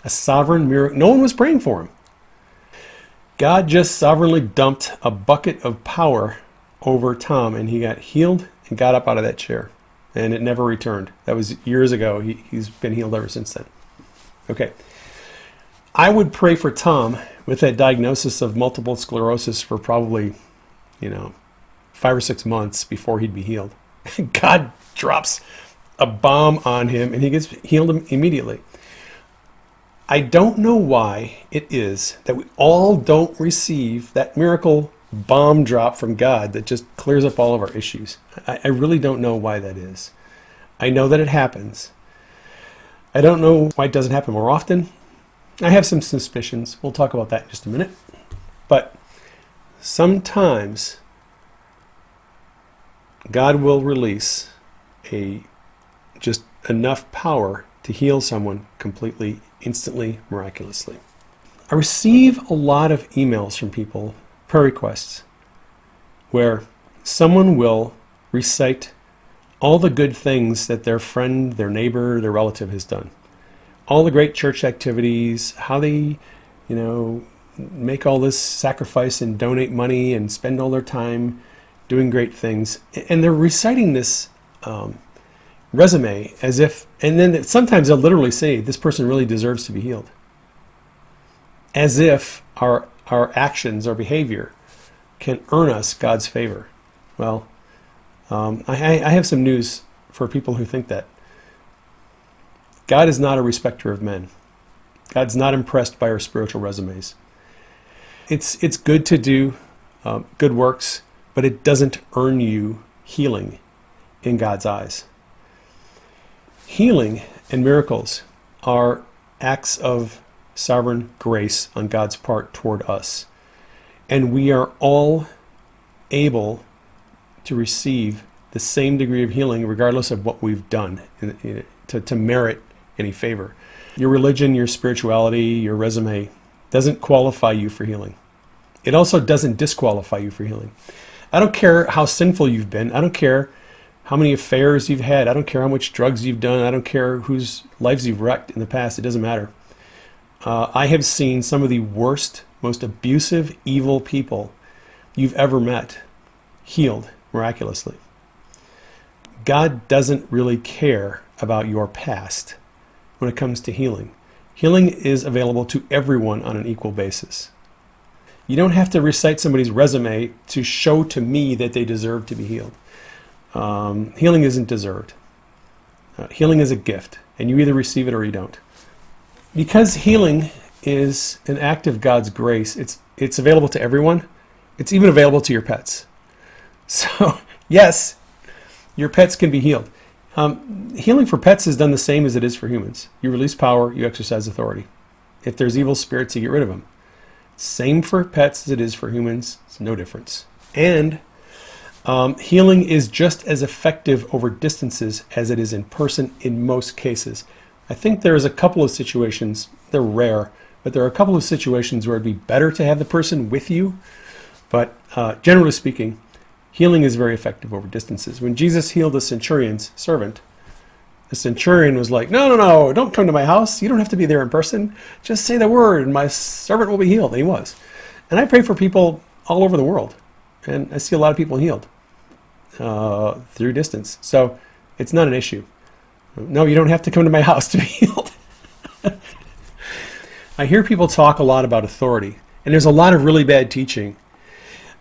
a sovereign miracle. No one was praying for him. God just sovereignly dumped a bucket of power over Tom, and he got healed and got up out of that chair, and it never returned. That was years ago. He, he's been healed ever since then. Okay. I would pray for Tom with that diagnosis of multiple sclerosis for probably, you know, five or six months before he'd be healed. God drops a bomb on him and he gets healed immediately. I don't know why it is that we all don't receive that miracle bomb drop from God that just clears up all of our issues. I, I, really don't know why that is. I know that it happens. I don't know why it doesn't happen more often. I have some suspicions. We'll talk about that in just a minute. But sometimes God will release a just enough power to heal someone completely instantly, miraculously. I receive a lot of emails from people, prayer requests, where someone will recite all the good things that their friend, their neighbor, their relative has done. All the great church activities, how they, you know, make all this sacrifice and donate money and spend all their time doing great things. And they're reciting this um, resume as if, and then sometimes they'll literally say, this person really deserves to be healed. As if our, our actions, our behavior can earn us God's favor. Well, um, I, I have some news for people who think that. God is not a respecter of men. God's not impressed by our spiritual resumes. It's, it's good to do uh, good works, but it doesn't earn you healing in God's eyes. Healing and miracles are acts of sovereign grace on God's part toward us. And we are all able to receive the same degree of healing regardless of what we've done to, to merit any favor. Your religion, your spirituality, your resume doesn't qualify you for healing. It also doesn't disqualify you for healing. I don't care how sinful you've been. I don't care how many affairs you've had. I don't care how much drugs you've done. I don't care whose lives you've wrecked in the past. It doesn't matter. Uh, I have seen some of the worst, most abusive, evil people you've ever met healed miraculously. God doesn't really care about your past when it comes to healing. Healing is available to everyone on an equal basis. You don't have to recite somebody's resume to show to me that they deserve to be healed. Um, healing isn't deserved. Uh, healing is a gift, and you either receive it or you don't. Because healing is an act of God's grace, it's, it's available to everyone. It's even available to your pets. So, yes, your pets can be healed. Um, healing for pets is done the same as it is for humans. You release power, you exercise authority. If there's evil spirits, you get rid of them. Same for pets as it is for humans. It's no difference. And um, healing is just as effective over distances as it is in person in most cases. I think there's a couple of situations, they're rare, but there are a couple of situations where it'd be better to have the person with you. But uh, generally speaking, Healing is very effective over distances. When Jesus healed the centurion's servant, the centurion was like, No, no, no, don't come to my house. You don't have to be there in person. Just say the word, and my servant will be healed. And he was. And I pray for people all over the world. And I see a lot of people healed uh, through distance. So it's not an issue. No, you don't have to come to my house to be healed. I hear people talk a lot about authority, and there's a lot of really bad teaching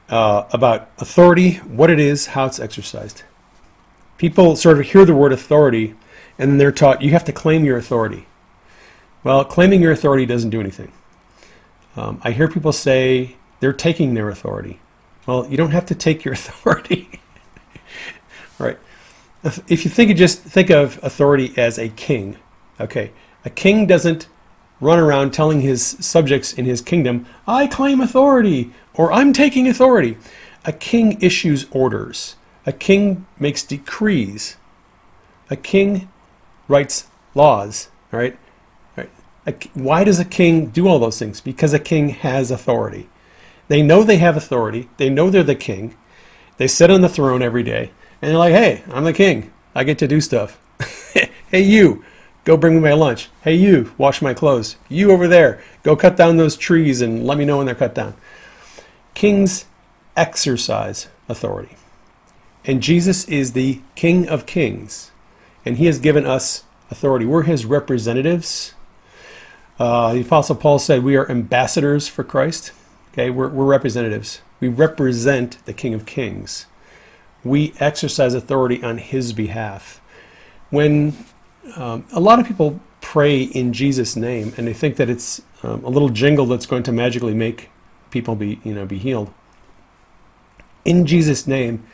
uh, about authority, what it is, how it's exercised. People sort of hear the word authority and they're taught you have to claim your authority. Well, claiming your authority doesn't do anything. Um, I hear people say they're taking their authority. Well, you don't have to take your authority. right. If you think of just think of authority as a king, okay, a king doesn't run around telling his subjects in his kingdom, I claim authority or I'm taking authority. A king issues orders. A king makes decrees. A king writes laws, right? right. A, why does a king do all those things? Because a king has authority. They know they have authority. They know they're the king. They sit on the throne every day and they're like, hey, I'm the king. I get to do stuff. hey, you, Go bring me my lunch. Hey, you, wash my clothes. You over there, go cut down those trees and let me know when they're cut down. Kings exercise authority. And Jesus is the King of Kings. And he has given us authority. We're his representatives. Uh, the Apostle Paul said we are ambassadors for Christ. Okay, we're, we're representatives. We represent the King of Kings. We exercise authority on his behalf. When um, a lot of people pray in Jesus' name, and they think that it's um, a little jingle that's going to magically make people be, you know, be healed. In Jesus' name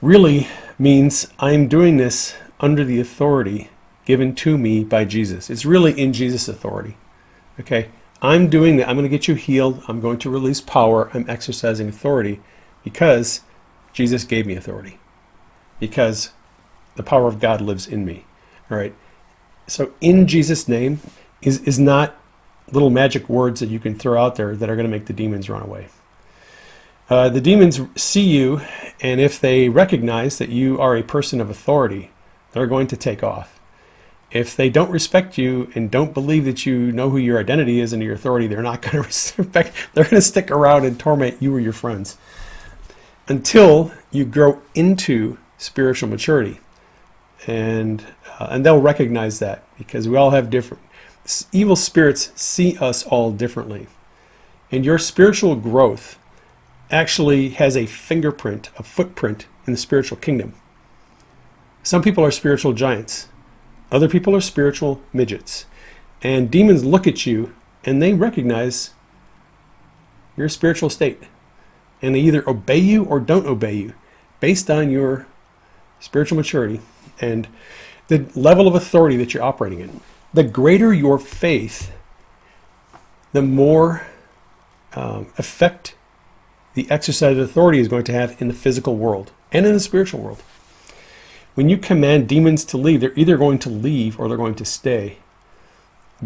really means I'm doing this under the authority given to me by Jesus. It's really in Jesus' authority. Okay, I'm doing that. I'm going to get you healed. I'm going to release power. I'm exercising authority because Jesus gave me authority. Because the power of God lives in me. All right. So in Jesus' name is, is not little magic words that you can throw out there that are going to make the demons run away. Uh, the demons see you, and if they recognize that you are a person of authority, they're going to take off. If they don't respect you and don't believe that you know who your identity is and your authority, they're not going to respect. They're going to stick around and torment you or your friends until you grow into spiritual maturity. And uh, and they'll recognize that because we all have different evil spirits see us all differently. And your spiritual growth actually has a fingerprint a footprint in the spiritual kingdom. Some people are spiritual giants other people are spiritual midgets and demons look at you and they recognize your spiritual state and they either obey you or don't obey you based on your spiritual maturity and the level of authority that you're operating in. The greater your faith, the more um, effect the exercise of authority is going to have in the physical world and in the spiritual world. When you command demons to leave, they're either going to leave or they're going to stay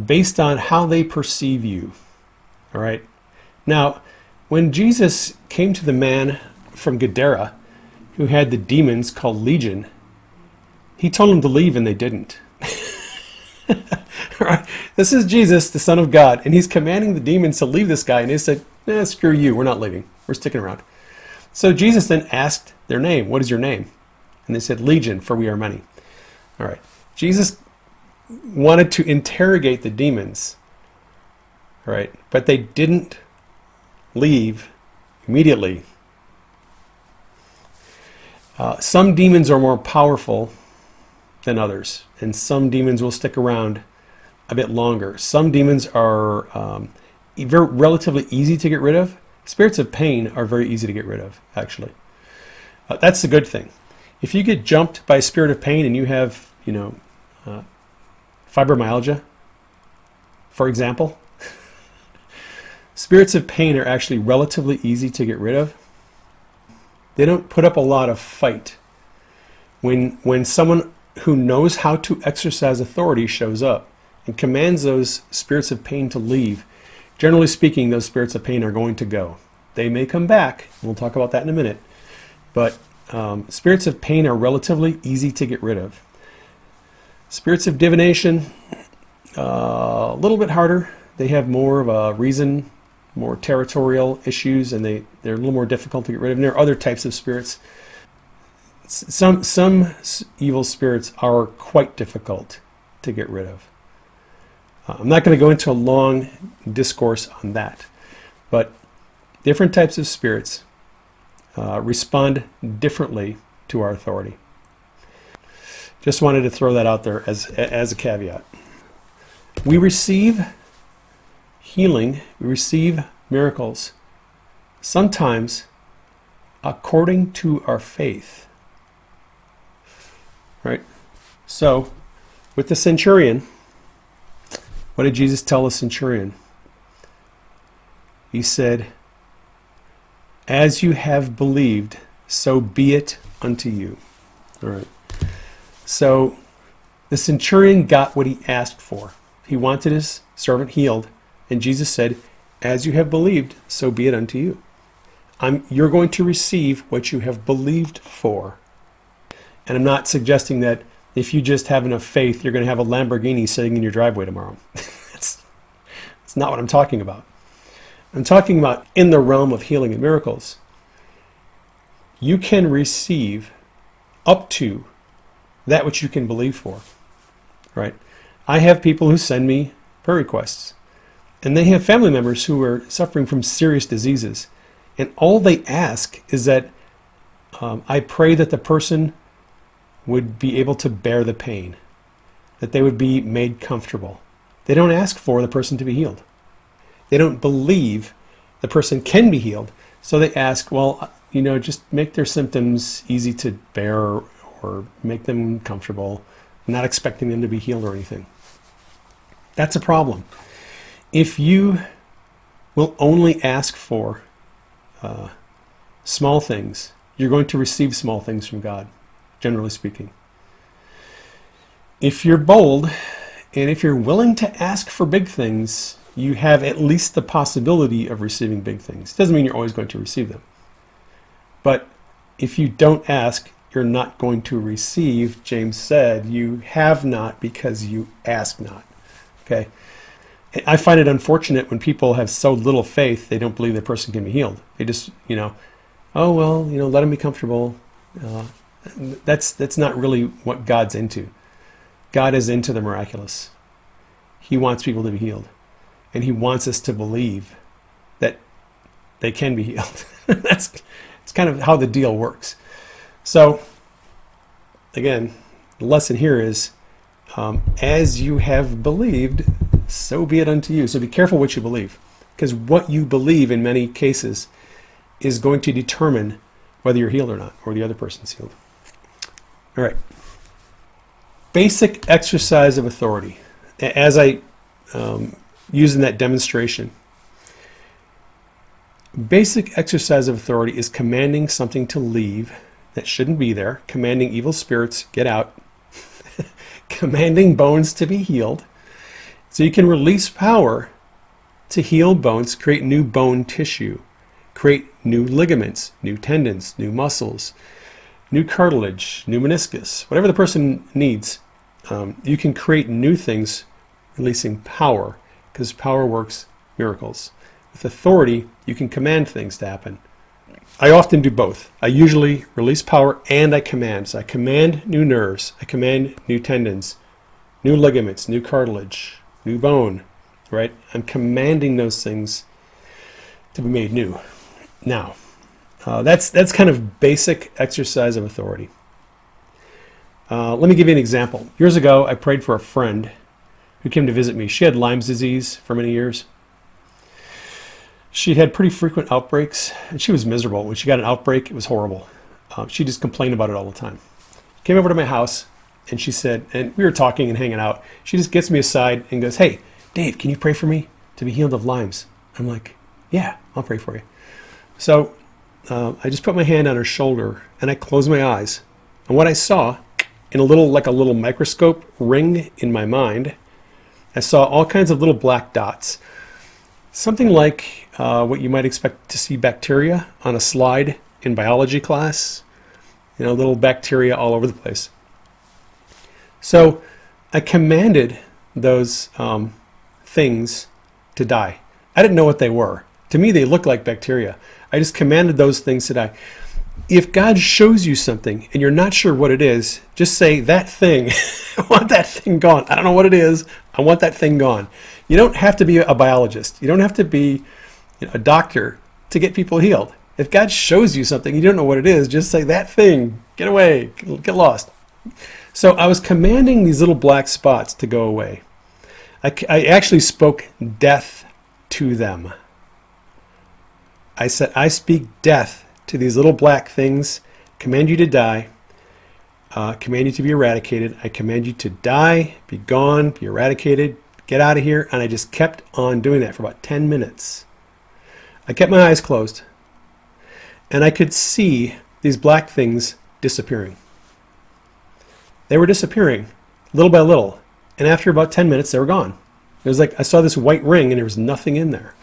based on how they perceive you. All right. Now, when Jesus came to the man from Gadara who had the demons called Legion, he told them to leave and they didn't. right? This is Jesus, the Son of God, and he's commanding the demons to leave this guy, and they said, eh, screw you, we're not leaving. We're sticking around. So Jesus then asked their name. What is your name? And they said, Legion, for we are many. All right. Jesus wanted to interrogate the demons, all right, but they didn't leave immediately. Uh, some demons are more powerful than others, and some demons will stick around a bit longer. Some demons are um, very, relatively easy to get rid of. Spirits of pain are very easy to get rid of, actually. Uh, that's the good thing. If you get jumped by a spirit of pain and you have, you know, uh, fibromyalgia, for example, spirits of pain are actually relatively easy to get rid of. They don't put up a lot of fight. When, when someone who knows how to exercise authority shows up and commands those spirits of pain to leave, generally speaking, those spirits of pain are going to go. They may come back. We'll talk about that in a minute. But um, spirits of pain are relatively easy to get rid of. Spirits of divination, uh, a little bit harder. They have more of a reason, more territorial issues, and they, they're a little more difficult to get rid of. And there are other types of spirits. Some, some evil spirits are quite difficult to get rid of. Uh, I'm not going to go into a long discourse on that, but different types of spirits uh, respond differently to our authority. Just wanted to throw that out there as, as a caveat. We receive healing, we receive miracles, sometimes according to our faith. Right? So, with the centurion, what did Jesus tell the centurion? He said, As you have believed, so be it unto you. All right. So the centurion got what he asked for. He wanted his servant healed, and Jesus said, As you have believed, so be it unto you. I'm, you're going to receive what you have believed for. And I'm not suggesting that if you just have enough faith, you're going to have a Lamborghini sitting in your driveway tomorrow. that's, that's not what I'm talking about. I'm talking about in the realm of healing and miracles. You can receive up to that which you can believe for. Right? I have people who send me prayer requests, and they have family members who are suffering from serious diseases. And all they ask is that um, I pray that the person would be able to bear the pain, that they would be made comfortable. They don't ask for the person to be healed. They don't believe the person can be healed. So they ask, well, you know, just make their symptoms easy to bear or make them comfortable, not expecting them to be healed or anything. That's a problem. If you will only ask for uh, small things, you're going to receive small things from God, generally speaking. If you're bold and if you're willing to ask for big things, you have at least the possibility of receiving big things. It Doesn't mean you're always going to receive them. But if you don't ask, you're not going to receive, James said, you have not because you ask not. Okay? I find it unfortunate when people have so little faith they don't believe the person can be healed. They just, you know, oh well, you know, let them be comfortable. Uh, that's that's not really what God's into. God is into the miraculous. He wants people to be healed, and He wants us to believe that they can be healed. that's it's kind of how the deal works. So, again, the lesson here is um, as you have believed, so be it unto you. So be careful what you believe, because what you believe in many cases is going to determine whether you're healed or not, or the other person's healed. All right. Basic exercise of authority. As I um, use in that demonstration, basic exercise of authority is commanding something to leave that shouldn't be there, commanding evil spirits, get out, commanding bones to be healed. So you can release power to heal bones, create new bone tissue, create new ligaments, new tendons, new muscles, new cartilage, new meniscus, whatever the person needs. Um, you can create new things releasing power because power works miracles. With authority, you can command things to happen. I often do both. I usually release power and I command. So I command new nerves, I command new tendons, new ligaments, new cartilage, new bone, right? I'm commanding those things to be made new. Now, uh, that's that's kind of basic exercise of authority. Uh, let me give you an example. Years ago, I prayed for a friend who came to visit me. She had Lyme's disease for many years. She had pretty frequent outbreaks, and she was miserable. When she got an outbreak, it was horrible. Uh, she just complained about it all the time. Came over to my house, and she said, and we were talking and hanging out. She just gets me aside and goes, "Hey, Dave, can you pray for me to be healed of Lyme's?" I'm like, "Yeah, I'll pray for you." So uh, I just put my hand on her shoulder and I closed my eyes. And what I saw in a little, like a little microscope ring in my mind, I saw all kinds of little black dots. Something like uh, what you might expect to see bacteria on a slide in biology class. You know, little bacteria all over the place. So I commanded those um, things to die. I didn't know what they were. To me, they looked like bacteria. I just commanded those things to die. If God shows you something and you're not sure what it is, just say, That thing, I want that thing gone. I don't know what it is. I want that thing gone. You don't have to be a biologist, you don't have to be you know, a doctor to get people healed. If God shows you something, you don't know what it is, just say, That thing, get away, get lost. So I was commanding these little black spots to go away. I, I actually spoke death to them. I said, I speak death to these little black things, command you to die, uh, command you to be eradicated. I command you to die, be gone, be eradicated, get out of here. And I just kept on doing that for about 10 minutes. I kept my eyes closed, and I could see these black things disappearing. They were disappearing little by little, and after about 10 minutes, they were gone. It was like I saw this white ring, and there was nothing in there.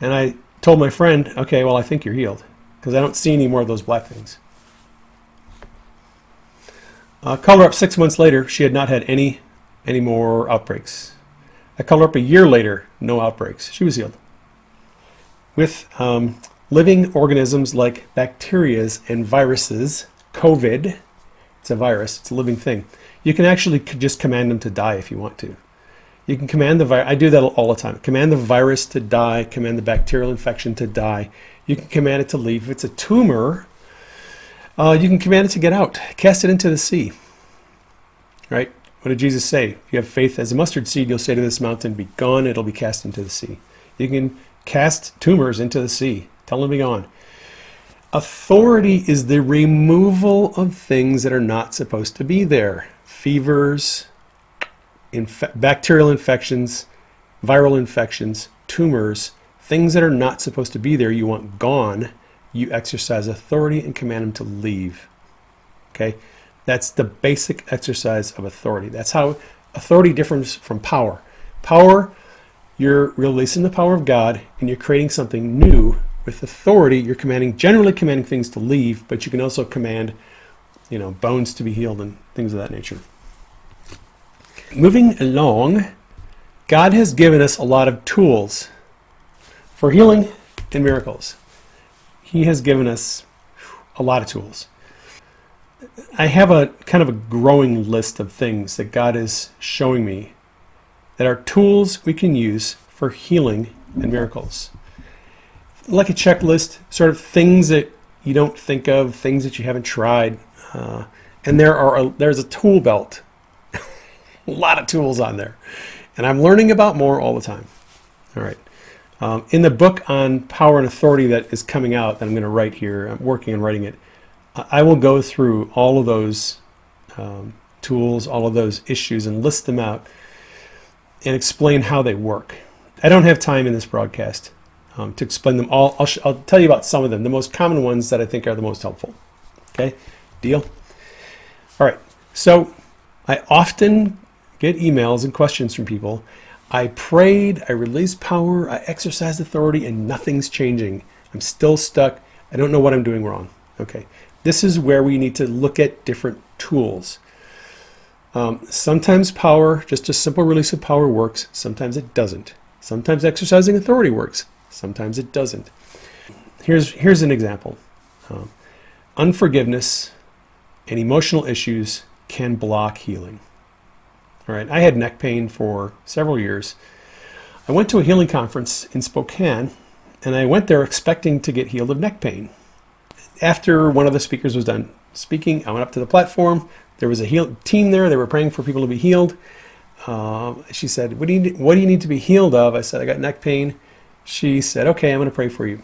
And I told my friend, okay, well, I think you're healed because I don't see any more of those black things. Uh, her up six months later. She had not had any any more outbreaks. I her up a year later. No outbreaks. She was healed. With um, living organisms like bacterias and viruses, COVID, it's a virus. It's a living thing. You can actually just command them to die if you want to. You can command the virus. I do that all the time. Command the virus to die. Command the bacterial infection to die. You can command it to leave. If it's a tumor, uh, you can command it to get out. Cast it into the sea. Right? What did Jesus say? If you have faith as a mustard seed, you'll say to this mountain, "Be gone." It'll be cast into the sea. You can cast tumors into the sea. Tell them to be gone. Authority is the removal of things that are not supposed to be there. Fevers, inf- bacterial infections, viral infections, tumors, things that are not supposed to be there, you want gone. You exercise authority and command them to leave. Okay? That's the basic exercise of authority. That's how authority differs from power. Power, you're releasing the power of God and you're creating something new. With authority, you're commanding, generally commanding things to leave, but you can also command, you know, bones to be healed and things of that nature. Moving along, God has given us a lot of tools for healing and miracles. He has given us a lot of tools. I have a kind of a growing list of things that God is showing me that are tools we can use for healing and miracles. Like a checklist, sort of things that you don't think of, things that you haven't tried. Uh, and there are a, there's a tool belt a lot of tools on there. And I'm learning about more all the time. All right. Um, in the book on power and authority that is coming out, that I'm going to write here, I'm working on writing it, I will go through all of those um, tools, all of those issues, and list them out and explain how they work. I don't have time in this broadcast um, to explain them all. I'll, sh- I'll tell you about some of them, the most common ones that I think are the most helpful. Okay? Deal? All right. So I often get emails and questions from people. I prayed, I released power, I exercised authority, and nothing's changing. I'm still stuck. I don't know what I'm doing wrong. Okay, this is where we need to look at different tools. Um, sometimes power, just a simple release of power works, sometimes it doesn't. Sometimes exercising authority works, sometimes it doesn't. here's here's an example. Um, unforgiveness and emotional issues can block healing. All right, I had neck pain for several years. I went to a healing conference in Spokane, and I went there expecting to get healed of neck pain. After one of the speakers was done speaking, I went up to the platform. There was a heal- team there. They were praying for people to be healed. Uh, she said, what do, you, "What do you need to be healed of?" I said, "I got neck pain." She said, "Okay, I'm going to pray for you."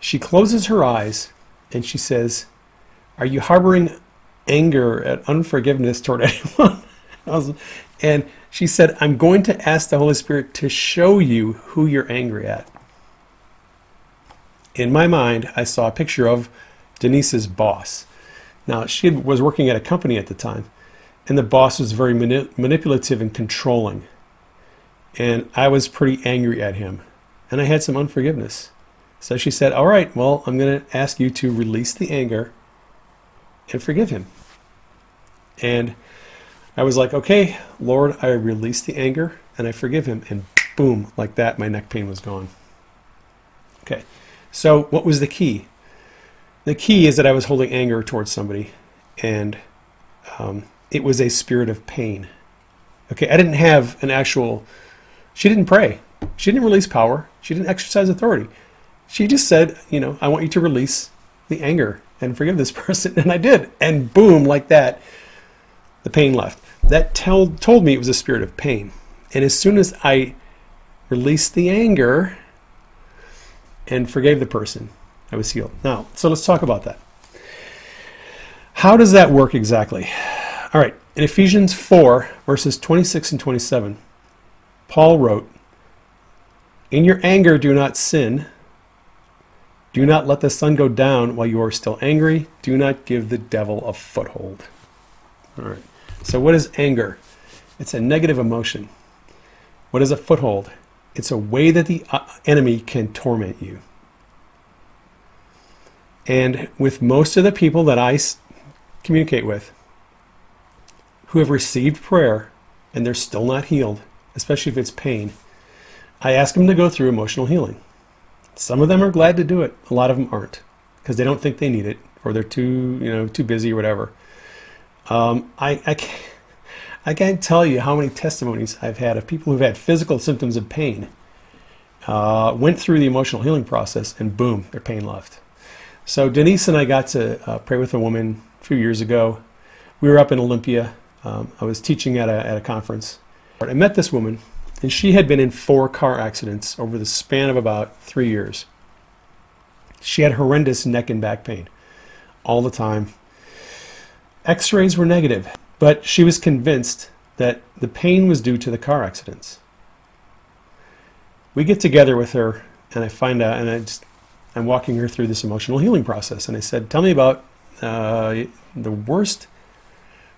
She closes her eyes and she says, Are you harboring anger and unforgiveness toward anyone? And she said, I'm going to ask the Holy Spirit to show you who you're angry at. In my mind, I saw a picture of Denise's boss. Now, she was working at a company at the time, and the boss was very mani- manipulative and controlling. And I was pretty angry at him, and I had some unforgiveness. So she said, All right, well, I'm going to ask you to release the anger and forgive him. And I was like, Okay, Lord, I release the anger and I forgive him. And boom, like that, my neck pain was gone. Okay, so what was the key? The key is that I was holding anger towards somebody and um, it was a spirit of pain. Okay, I didn't have an actual, she didn't pray. She didn't release power. She didn't exercise authority. She just said, you know, I want you to release the anger and forgive this person. And I did. And boom, like that, the pain left. That tell, told me it was a spirit of pain. And as soon as I released the anger and forgave the person, I was healed. Now, so let's talk about that. How does that work exactly? All right, in Ephesians 4, verses 26 and 27, Paul wrote, In your anger, do not sin. Do not let the sun go down while you are still angry. Do not give the devil a foothold. All right. So, what is anger? It's a negative emotion. What is a foothold? It's a way that the uh, enemy can torment you. And with most of the people that I communicate with who have received prayer and they're still not healed, especially if it's pain, I ask them to go through emotional healing. Some of them are glad to do it. A lot of them aren't because they don't think they need it or they're too, you know, too busy or whatever. Um, I, I, can't, I can't tell you how many testimonies I've had of people who've had physical symptoms of pain, uh, went through the emotional healing process, and boom, their pain left. So Denise and I got to uh, pray with a woman a few years ago. We were up in Olympia. Um, I was teaching at a, at a conference. I met this woman and she had been in four car accidents over the span of about three years. She had horrendous neck and back pain all the time. X rays were negative, but she was convinced that the pain was due to the car accidents. We get together with her, and I find out, and I just, I'm walking her through this emotional healing process. And I said, Tell me about uh, the worst,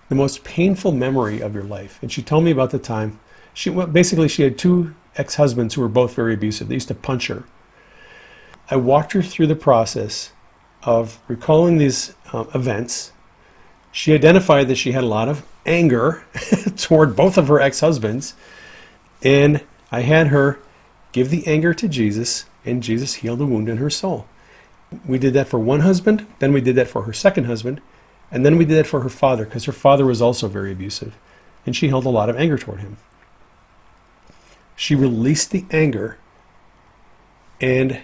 the most painful memory of your life. And she told me about the time she well, basically she had two ex-husbands who were both very abusive. They used to punch her. I walked her through the process of recalling these uh, events. She identified that she had a lot of anger toward both of her ex-husbands, and I had her give the anger to Jesus, and Jesus healed the wound in her soul. We did that for one husband, then we did that for her second husband, and then we did that for her father because her father was also very abusive, and she held a lot of anger toward him. She released the anger, and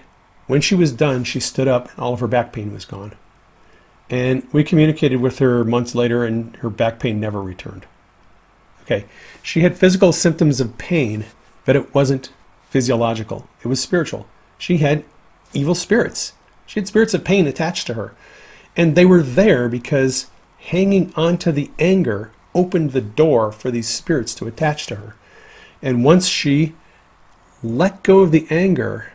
when she was done, she stood up and all of her back pain was gone. And we communicated with her months later, and her back pain never returned. Okay, she had physical symptoms of pain, but it wasn't physiological, it was spiritual. She had evil spirits. She had spirits of pain attached to her. And they were there because hanging onto the anger opened the door for these spirits to attach to her. And once she let go of the anger,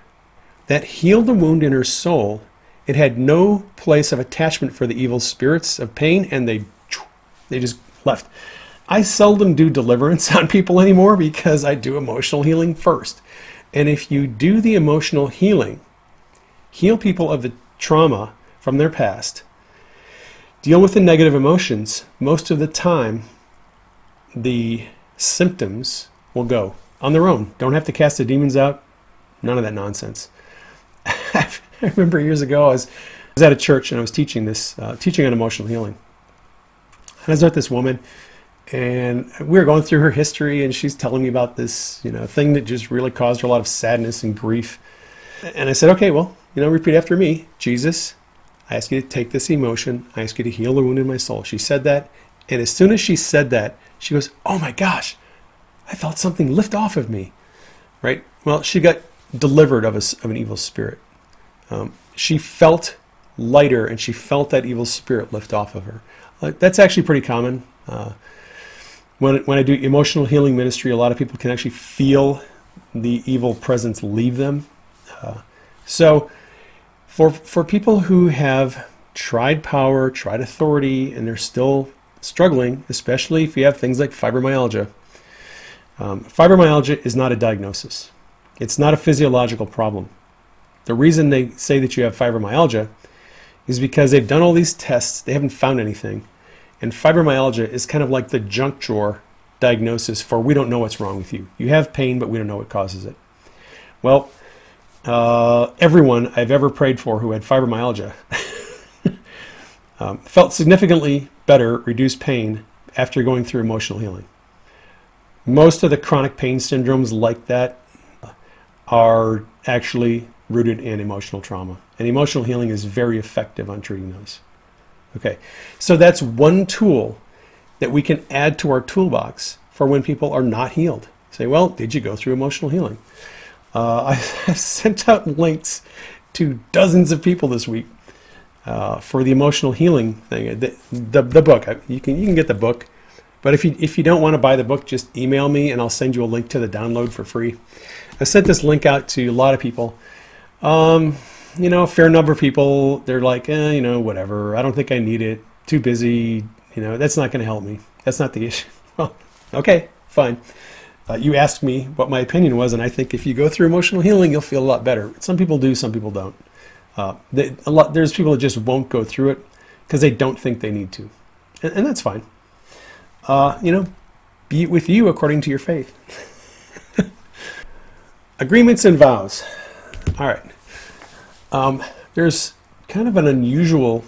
that healed the wound in her soul. It had no place of attachment for the evil spirits of pain, and they they just left. I seldom do deliverance on people anymore because I do emotional healing first. And if you do the emotional healing, heal people of the trauma from their past, deal with the negative emotions, most of the time the symptoms will go on their own. Don't have to cast the demons out. None of that nonsense. I remember years ago I was, I was at a church and I was teaching this, uh, teaching on emotional healing. And I was with this woman, and we were going through her history, and she's telling me about this, you know, thing that just really caused her a lot of sadness and grief. And I said, okay, well, you know, repeat after me. Jesus, I ask you to take this emotion. I ask you to heal the wound in my soul. She said that, and as soon as she said that, she goes, oh my gosh, I felt something lift off of me, right? Well, she got delivered of, a, of an evil spirit. Um, she felt lighter and she felt that evil spirit lift off of her. Uh, that's actually pretty common. Uh, when, when I do emotional healing ministry, a lot of people can actually feel the evil presence leave them. Uh, so, for, for people who have tried power, tried authority, and they're still struggling, especially if you have things like fibromyalgia, um, fibromyalgia is not a diagnosis. It's not a physiological problem. The reason they say that you have fibromyalgia is because they've done all these tests, they haven't found anything. And fibromyalgia is kind of like the junk drawer diagnosis for we don't know what's wrong with you. You have pain, but we don't know what causes it. Well, uh, everyone I've ever prayed for who had fibromyalgia um, felt significantly better, reduced pain after going through emotional healing. Most of the chronic pain syndromes like that are actually rooted in emotional trauma. And emotional healing is very effective on treating those. Okay, so that's one tool that we can add to our toolbox for when people are not healed. Say, well, did you go through emotional healing? Uh, I've sent out links to dozens of people this week uh, for the emotional healing thing. The, the, the, book, you can, you can get the book. But if you, if you don't want to buy the book, just email me and I'll send you a link to the download for free. I sent this link out to a lot of people. Um, you know, a fair number of people, they're like, eh, you know, whatever. I don't think I need it. Too busy. You know, that's not going to help me. That's not the issue. Well, okay, fine. Uh, you asked me what my opinion was, and I think if you go through emotional healing, you'll feel a lot better. Some people do, some people don't. Uh, they, a lot, there's people that just won't go through it because they don't think they need to, and, and that's fine. Uh, you know, be with you according to your faith. Agreements and vows. All right. Um, there's kind of an unusual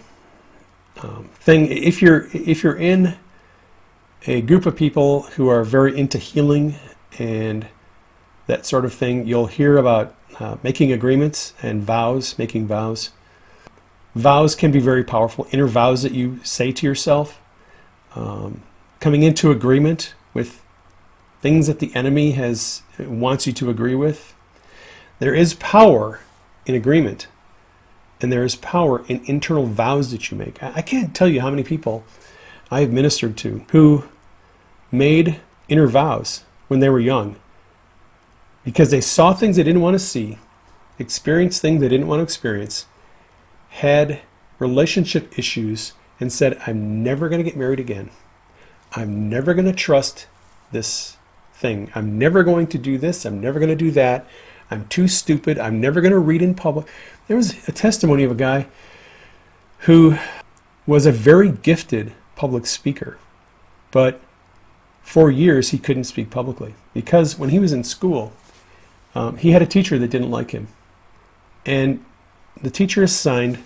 um, thing. If you're if you're in a group of people who are very into healing and that sort of thing, you'll hear about uh, making agreements and vows, making vows. Vows can be very powerful. Inner vows that you say to yourself, um, coming into agreement with things that the enemy has wants you to agree with. There is power in agreement. And there is power in internal vows that you make. I can't tell you how many people I have ministered to who made inner vows when they were young because they saw things they didn't want to see, experienced things they didn't want to experience, had relationship issues, and said, I'm never going to get married again. I'm never going to trust this thing. I'm never going to do this. I'm never going to do that. I'm too stupid. I'm never going to read in public. There was a testimony of a guy who was a very gifted public speaker, but for years he couldn't speak publicly because when he was in school, um, he had a teacher that didn't like him. And the teacher assigned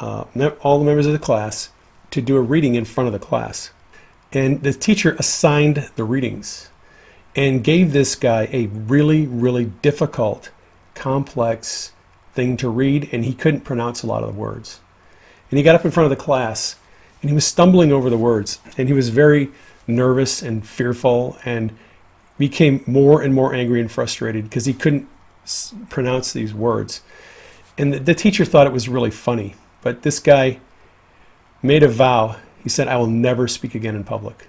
uh, all the members of the class to do a reading in front of the class. And the teacher assigned the readings and gave this guy a really, really difficult, complex thing to read, and he couldn't pronounce a lot of the words. And he got up in front of the class and he was stumbling over the words, and he was very nervous and fearful and became more and more angry and frustrated because he couldn't s- pronounce these words. And the, the teacher thought it was really funny, but this guy made a vow. He said, I will never speak again in public.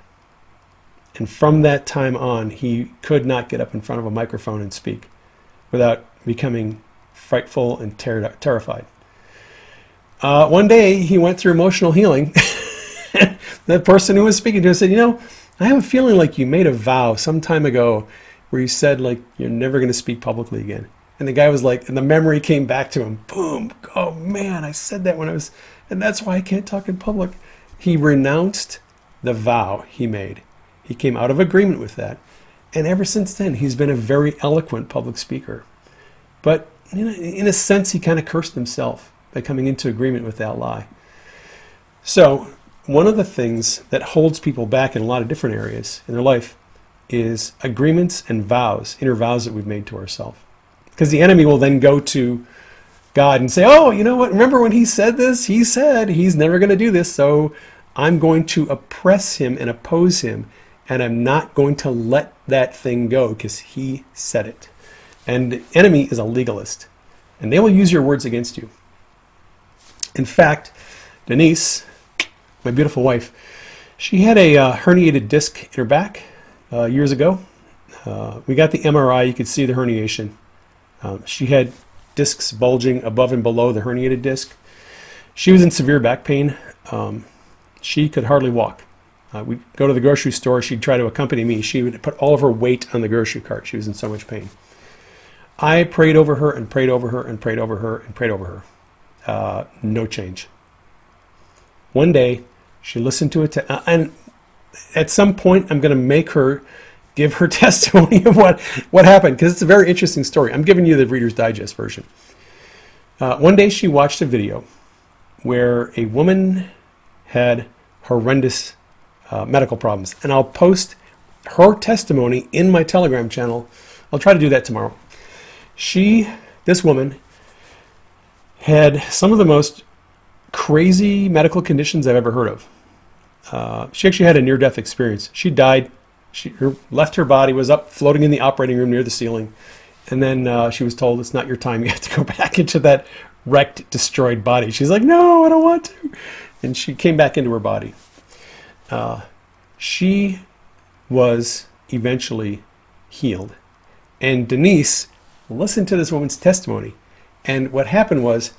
And from that time on, he could not get up in front of a microphone and speak without becoming frightful and ter- terrified. Uh, one day, he went through emotional healing. the person who was speaking to him said, You know, I have a feeling like you made a vow some time ago where you said, like, you're never going to speak publicly again. And the guy was like, and the memory came back to him. Boom. Oh, man, I said that when I was, and that's why I can't talk in public. He renounced the vow he made. He came out of agreement with that. And ever since then, he's been a very eloquent public speaker. But in a, in a sense, he kind of cursed himself by coming into agreement with that lie. So, one of the things that holds people back in a lot of different areas in their life is agreements and vows, inner vows that we've made to ourselves. Because the enemy will then go to God and say, Oh, you know what? Remember when he said this? He said he's never going to do this. So I'm going to oppress him and oppose him. And I'm not going to let that thing go because he said it. And the enemy is a legalist. And they will use your words against you. In fact, Denise, my beautiful wife, she had a uh, herniated disc in her back uh, years ago. Uh, we got the MRI, you could see the herniation. Um, she had discs bulging above and below the herniated disc. She was in severe back pain. Um, she could hardly walk. Uh, we'd go to the grocery store. She'd try to accompany me. She would put all of her weight on the grocery cart. She was in so much pain. I prayed over her and prayed over her and prayed over her and prayed over her. Uh, no change. One day, she listened to it, uh, and at some point, I'm going to make her give her testimony of what, what happened because it's a very interesting story. I'm giving you the Reader's Digest version. Uh, one day she watched a video where a woman had horrendous uh, medical problems, and I'll post her testimony in my Telegram channel. I'll try to do that tomorrow. She, this woman, had some of the most crazy medical conditions I've ever heard of. Uh, she actually had a near death experience. She died she her, left her body, was up floating in the operating room near the ceiling. And then uh, she was told, it's not your time. You have to go back into that wrecked, destroyed body. She's like, no, I don't want to. And she came back into her body. Uh, she was eventually healed. And Denise listened to this woman's testimony. And what happened was,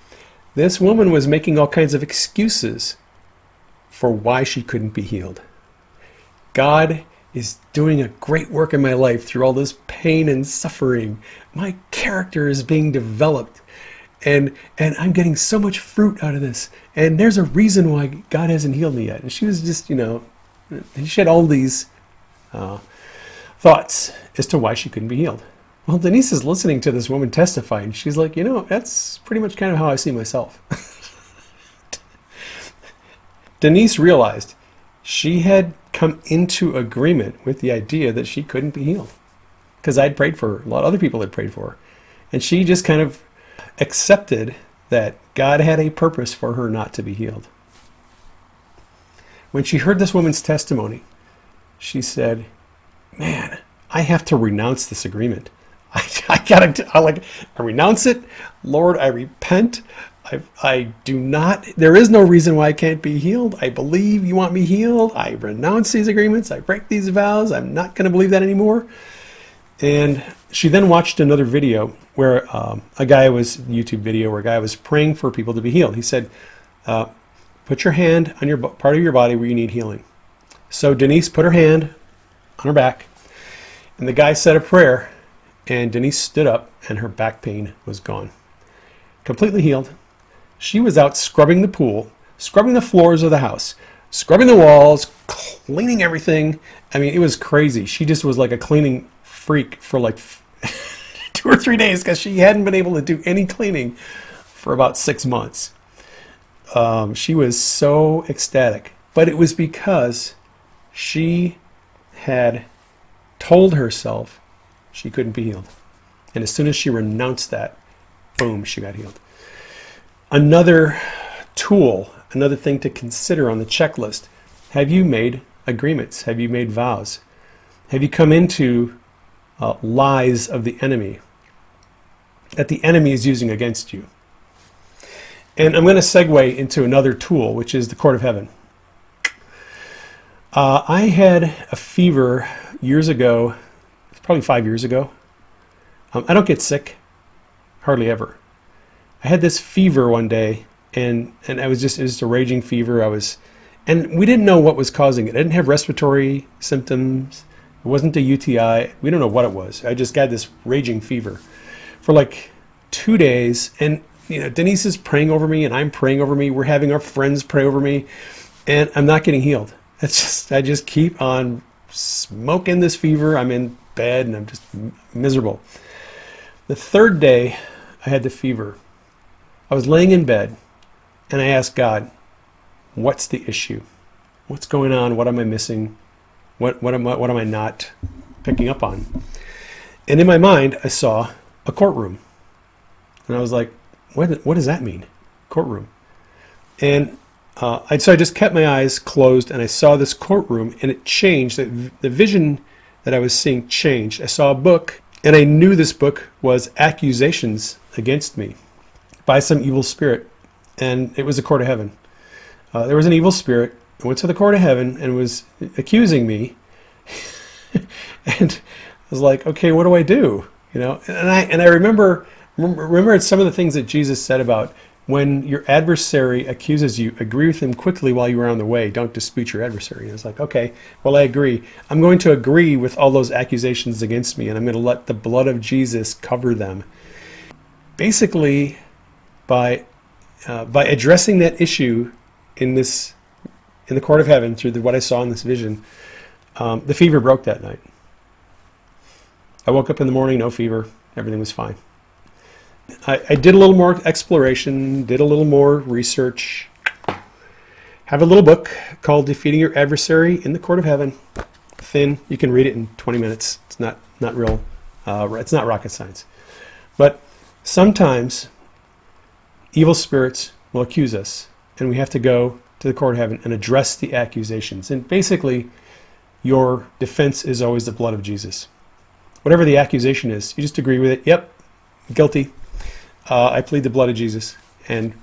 this woman was making all kinds of excuses for why she couldn't be healed. God is doing a great work in my life through all this pain and suffering. My character is being developed and and I'm getting so much fruit out of this. And there's a reason why God hasn't healed me yet. And she was just, you know, she had all these uh, thoughts as to why she couldn't be healed. Well, Denise is listening to this woman testify, and she's like, you know, that's pretty much kind of how I see myself. Denise realized she had come into agreement with the idea that she couldn't be healed because I'd prayed for her. A lot of other people had prayed for her. And she just kind of accepted that God had a purpose for her not to be healed. When she heard this woman's testimony, she said, Man, I have to renounce this agreement. I, I gotta, I like, I renounce it. Lord, I repent. I, I do not, there is no reason why I can't be healed. I believe you want me healed. I renounce these agreements. I break these vows. I'm not going to believe that anymore. And she then watched another video where um, a guy was, YouTube video, where a guy was praying for people to be healed. He said, uh, put your hand on your part of your body where you need healing. So Denise put her hand on her back, and the guy said a prayer, and Denise stood up, and her back pain was gone. Completely healed she was out scrubbing the pool, scrubbing the floors of the house, scrubbing the walls, cleaning everything. I mean, it was crazy. She just was like a cleaning freak for like two or three days because she hadn't been able to do any cleaning for about six months. Um, she was so ecstatic, but it was because she had told herself she couldn't be healed. And as soon as she renounced that, boom, she got healed. Another tool, another thing to consider on the checklist have you made agreements? Have you made vows? Have you come into uh, lies of the enemy that the enemy is using against you? And I'm going to segue into another tool, which is the court of heaven. Uh, I had a fever years ago, probably five years ago. Um, I don't get sick, hardly ever. I had this fever one day, and and I was just it was just a raging fever. I was, and we didn't know what was causing it. I didn't have respiratory symptoms. It wasn't a UTI. We don't know what it was. I just got this raging fever for like two days, and you know Denise is praying over me, and I'm praying over me. We're having our friends pray over me, and I'm not getting healed. It's just I just keep on smoking this fever. I'm in bed and I'm just miserable. The third day I had the fever. I was laying in bed and I asked God, What's the issue? What's going on? What am I missing? What, what, am, I, what am I not picking up on? And in my mind, I saw a courtroom. And I was like, What, what does that mean? Courtroom. And uh, I, so I just kept my eyes closed and I saw this courtroom and it changed. The, the vision that I was seeing changed. I saw a book and I knew this book was accusations against me by some evil spirit. And it was the court of heaven. Uh, there was an evil spirit Went to the court of heaven and was accusing me. and I was like, okay, what do I do? You know, and I and I remember remember some of the things that Jesus said about when your adversary accuses you, agree with him quickly while you are on the way. Don't dispute your adversary. And it's like, okay, well, I agree. I'm going to agree with all those accusations against me, and I'm going to let the blood of Jesus cover them. Basically, by uh, by addressing that issue in this in the court of heaven through the, what I saw in this vision, um, the fever broke that night. I woke up in the morning, no fever, everything was fine. I, I did a little more exploration, did a little more research. Have a little book called Defeating Your Adversary in the Court of Heaven. Thin, you can read it in 20 minutes. It's not not real. Uh, it's not rocket science, but sometimes evil spirits will accuse us, and we have to go to the court of heaven and address the accusations. And basically, your defense is always the blood of Jesus. Whatever the accusation is, you just agree with it. Yep, guilty. Uh, I plead the blood of Jesus. And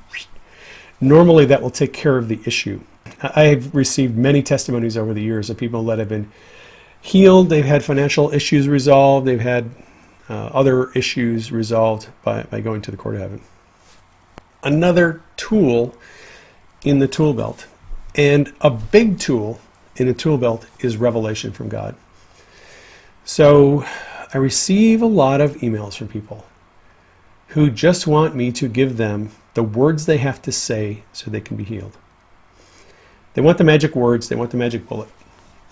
normally that will take care of the issue. I have received many testimonies over the years of people that have been healed, they've had financial issues resolved, they've had uh, other issues resolved by, by going to the court of heaven. Another tool in the tool belt, and a big tool in a tool belt is revelation from God. So I receive a lot of emails from people who just want me to give them the words they have to say so they can be healed. They want the magic words, they want the magic bullet,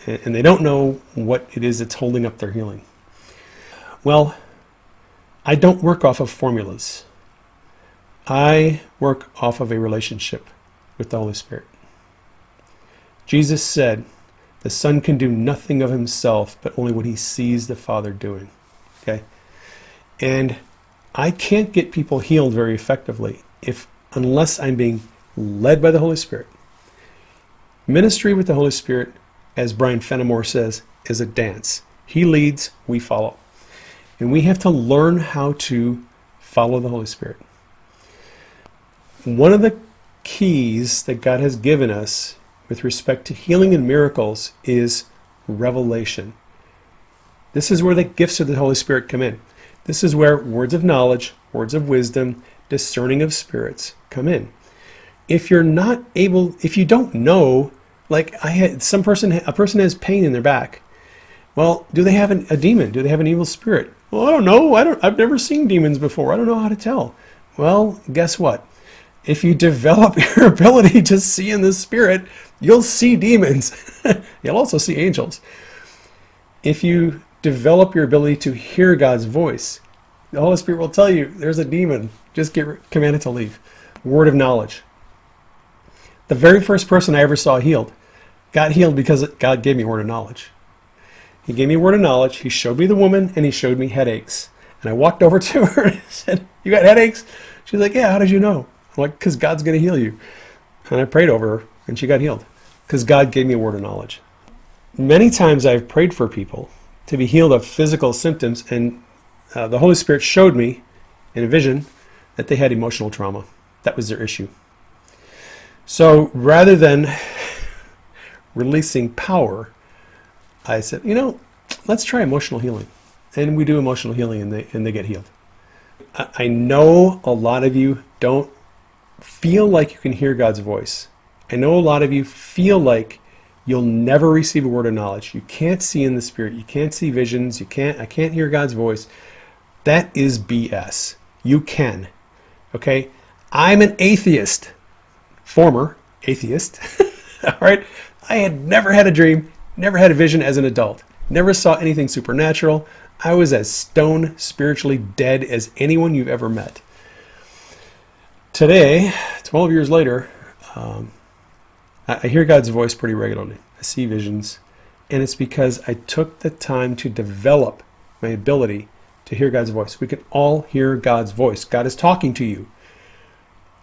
and they don't know what it is that's holding up their healing. Well, I don't work off of formulas. I work off of a relationship with the Holy Spirit. Jesus said, The Son can do nothing of himself, but only what he sees the Father doing. Okay? And I can't get people healed very effectively if unless I'm being led by the Holy Spirit. Ministry with the Holy Spirit, as Brian Fenimore says, is a dance. He leads, we follow. And we have to learn how to follow the Holy Spirit. One of the keys that God has given us with respect to healing and miracles is revelation. This is where the gifts of the Holy Spirit come in. This is where words of knowledge, words of wisdom, discerning of spirits come in. If you're not able, if you don't know, like I had some person, a person has pain in their back. Well, do they have an, a demon? Do they have an evil spirit? Well, I don't know. I don't. I've never seen demons before. I don't know how to tell. Well, guess what? If you develop your ability to see in the spirit, you'll see demons. you'll also see angels. If you develop your ability to hear God's voice. The Holy Spirit will tell you there's a demon. Just get command it to leave. Word of knowledge. The very first person I ever saw healed got healed because God gave me word of knowledge. He gave me word of knowledge. He showed me the woman and he showed me headaches. And I walked over to her and said, You got headaches? She's like, Yeah, how did you know? Like, Because God's going to heal you. And I prayed over her and she got healed because God gave me a word of knowledge. Many times I've prayed for people to be healed of physical symptoms. And uh, the Holy Spirit showed me in a vision that they had emotional trauma. That was their issue. So rather than releasing power, I said, you know, let's try emotional healing. And we do emotional healing and they, and they get healed. I know a lot of you don't feel like you can hear God's voice. I know a lot of you feel like you'll never receive a word of knowledge. You can't see in the spirit. You can't see visions. You can't I can't hear God's voice. That is BS. You can. Okay? I'm an atheist. Former atheist. All right? I had never had a dream, never had a vision as an adult. Never saw anything supernatural. I was as stone spiritually dead as anyone you've ever met. Today, 12 years later, um, I, I hear God's voice pretty regularly. I see visions, and it's because I took the time to develop my ability to hear God's voice. We can all hear God's voice. God is talking to you.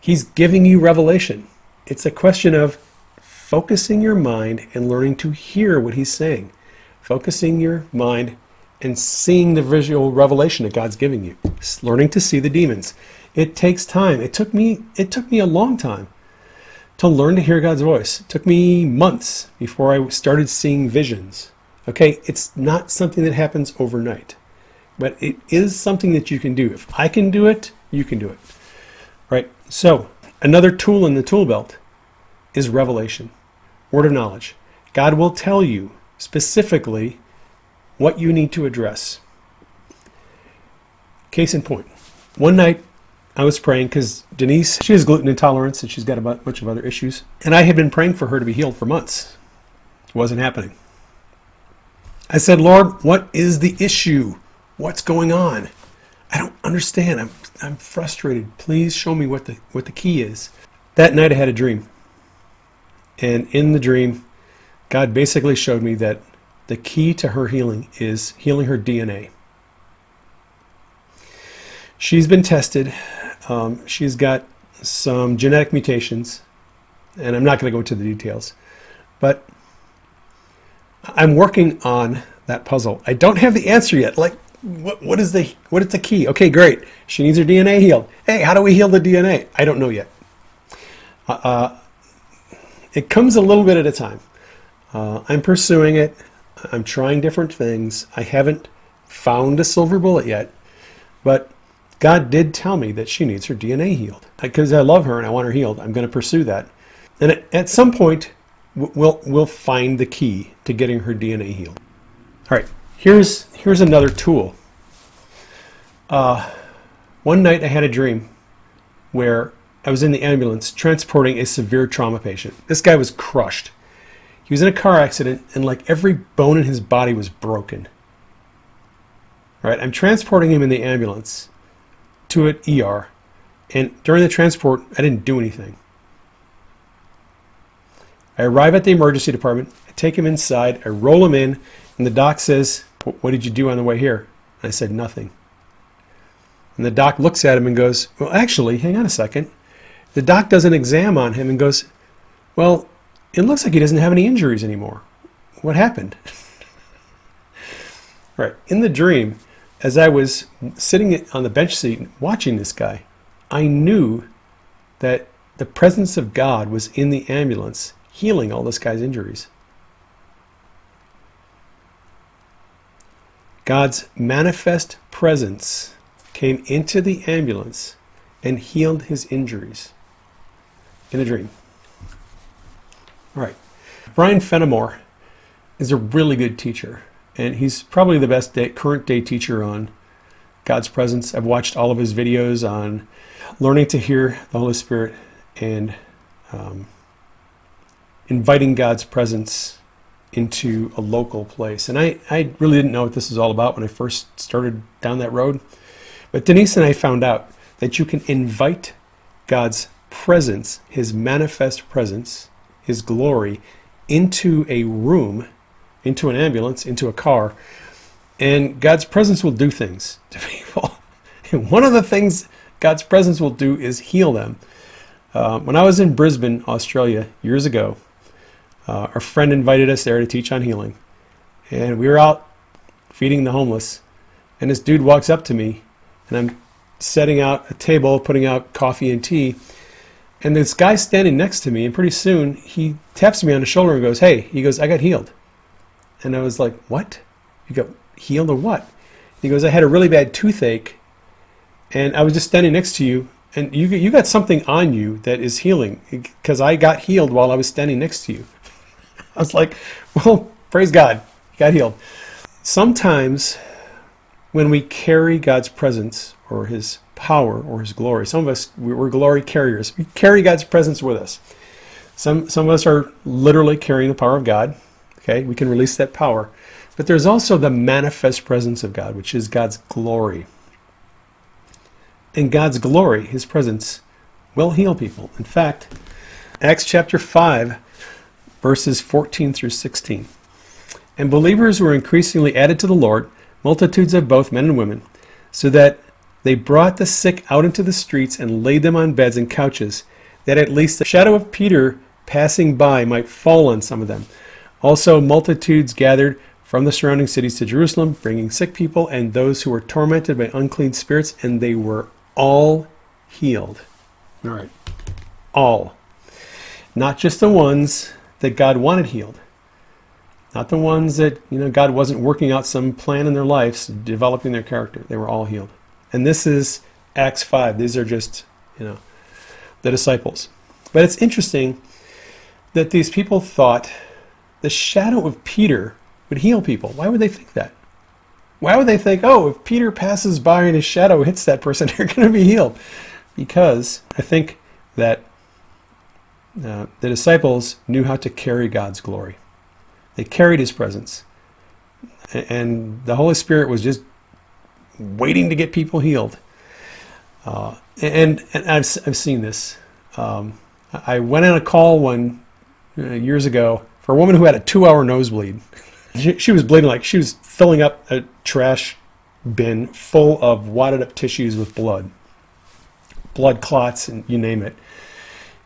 He's giving you revelation. It's a question of focusing your mind and learning to hear what He's saying. Focusing your mind and seeing the visual revelation that God's giving you. learning to see the demons. It takes time. It took me it took me a long time to learn to hear God's voice. It took me months before I started seeing visions. Okay, it's not something that happens overnight, but it is something that you can do. If I can do it, you can do it. Right? So, another tool in the tool belt is revelation, word of knowledge. God will tell you specifically what you need to address. Case in point, one night I was praying because Denise, she has gluten intolerance and she's got a bunch of other issues. And I had been praying for her to be healed for months. It wasn't happening. I said, Lord, what is the issue? What's going on? I don't understand. I'm, I'm frustrated. Please show me what the, what the key is. That night I had a dream. And in the dream, God basically showed me that the key to her healing is healing her DNA. She's been tested um, she's got some genetic mutations, and I'm not going to go into the details, but I'm working on that puzzle. I don't have the answer yet. Like, what, what is the what is the key? Okay, great. She needs her DNA healed. Hey, how do we heal the DNA? I don't know yet. Uh, uh, it comes a little bit at a time. Uh, I'm pursuing it. I'm trying different things. I haven't found a silver bullet yet, but God did tell me that she needs her DNA healed. Because I love her and I want her healed, I'm going to pursue that. And at some point, we'll, we'll find the key to getting her DNA healed. All right, here's, here's another tool. Uh, one night I had a dream where I was in the ambulance transporting a severe trauma patient. This guy was crushed. He was in a car accident and like every bone in his body was broken. All right, I'm transporting him in the ambulance to an ER, and during the transport, I didn't do anything. I arrive at the emergency department, I take him inside, I roll him in, and the doc says, What did you do on the way here? And I said, Nothing. And the doc looks at him and goes, Well, actually, hang on a second. The doc does an exam on him and goes, Well, it looks like he doesn't have any injuries anymore. What happened? right. In the dream, as I was sitting on the bench seat watching this guy, I knew that the presence of God was in the ambulance healing all this guy's injuries. God's manifest presence came into the ambulance and healed his injuries in a dream. All right. Brian Fenimore is a really good teacher and he's probably the best day, current day teacher on God's presence. I've watched all of his videos on learning to hear the Holy Spirit and um, inviting God's presence into a local place. And I, I really didn't know what this was all about when I first started down that road. But Denise and I found out that you can invite God's presence, his manifest presence, his glory, into a room into an ambulance, into a car, and God's presence will do things to people. And one of the things God's presence will do is heal them. Uh, when I was in Brisbane, Australia, years ago, uh, our friend invited us there to teach on healing. And we were out feeding the homeless. And this dude walks up to me, and I'm setting out a table, putting out coffee and tea. And this guy's standing next to me, and pretty soon he taps me on the shoulder and goes, Hey, he goes, I got healed. And I was like, what? You got healed or what? He goes, I had a really bad toothache and I was just standing next to you and you, you got something on you that is healing because I got healed while I was standing next to you. I was like, well, praise God, you got healed. Sometimes when we carry God's presence or his power or his glory, some of us, we're glory carriers. We carry God's presence with us. Some, some of us are literally carrying the power of God. Okay, we can release that power. But there's also the manifest presence of God, which is God's glory. And God's glory, His presence, will heal people. In fact, Acts chapter 5, verses 14 through 16. And believers were increasingly added to the Lord, multitudes of both men and women, so that they brought the sick out into the streets and laid them on beds and couches, that at least the shadow of Peter passing by might fall on some of them. Also, multitudes gathered from the surrounding cities to Jerusalem, bringing sick people and those who were tormented by unclean spirits, and they were all healed. All right. All. Not just the ones that God wanted healed. Not the ones that, you know, God wasn't working out some plan in their lives, developing their character. They were all healed. And this is Acts 5. These are just, you know, the disciples. But it's interesting that these people thought the shadow of Peter would heal people. Why would they think that? Why would they think, oh, if Peter passes by and his shadow hits that person, they're going to be healed? Because I think that uh, the disciples knew how to carry God's glory. They carried his presence. And the Holy Spirit was just waiting to get people healed. Uh, and, and I've, I've seen this. Um, I went on a call one uh, years ago for a woman who had a two hour nosebleed. She, she was bleeding like she was filling up a trash bin full of wadded up tissues with blood, blood clots, and you name it.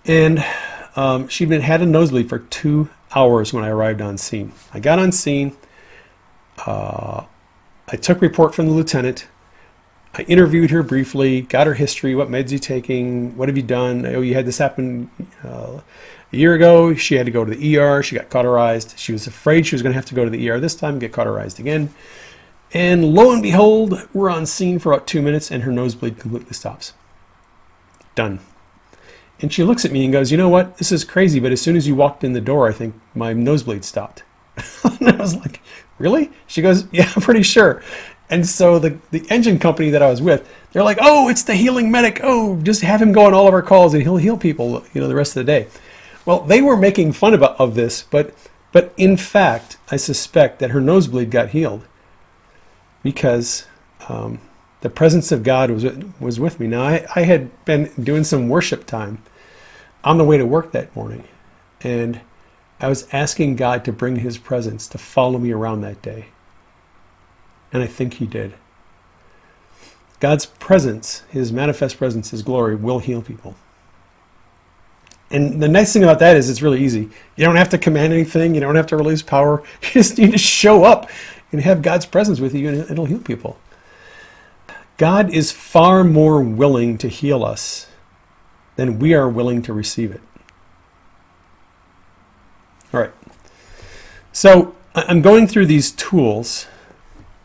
And um, she'd been had a nosebleed for two hours when I arrived on scene. I got on scene. Uh, I took report from the lieutenant. I interviewed her briefly, got her history, what meds you taking, what have you done? Oh, you had this happen uh, a year ago. She had to go to the ER. She got cauterized. She was afraid she was going to have to go to the ER this time, get cauterized again. And lo and behold, we're on scene for about two minutes, and her nosebleed completely stops. Done. And she looks at me and goes, You know what? This is crazy, but as soon as you walked in the door, I think my nosebleed stopped. and I was like, Really? She goes, Yeah, I'm pretty sure. And so the, the engine company that I was with, they're like, Oh, it's the healing medic. Oh, just have him go on all of our calls and he'll heal people, you know, the rest of the day. Well, they were making fun of, of this, but but in fact, I suspect that her nosebleed got healed because um, the presence of God was was with me. Now I, I had been doing some worship time on the way to work that morning, and I was asking God to bring His presence to follow me around that day, and I think He did. God's presence, His manifest presence, His glory, will heal people. And the nice thing about that is it's really easy. You don't have to command anything. You don't have to release power. You just need to show up and have God's presence with you, and it'll heal people. God is far more willing to heal us than we are willing to receive it. All right. So I'm going through these tools,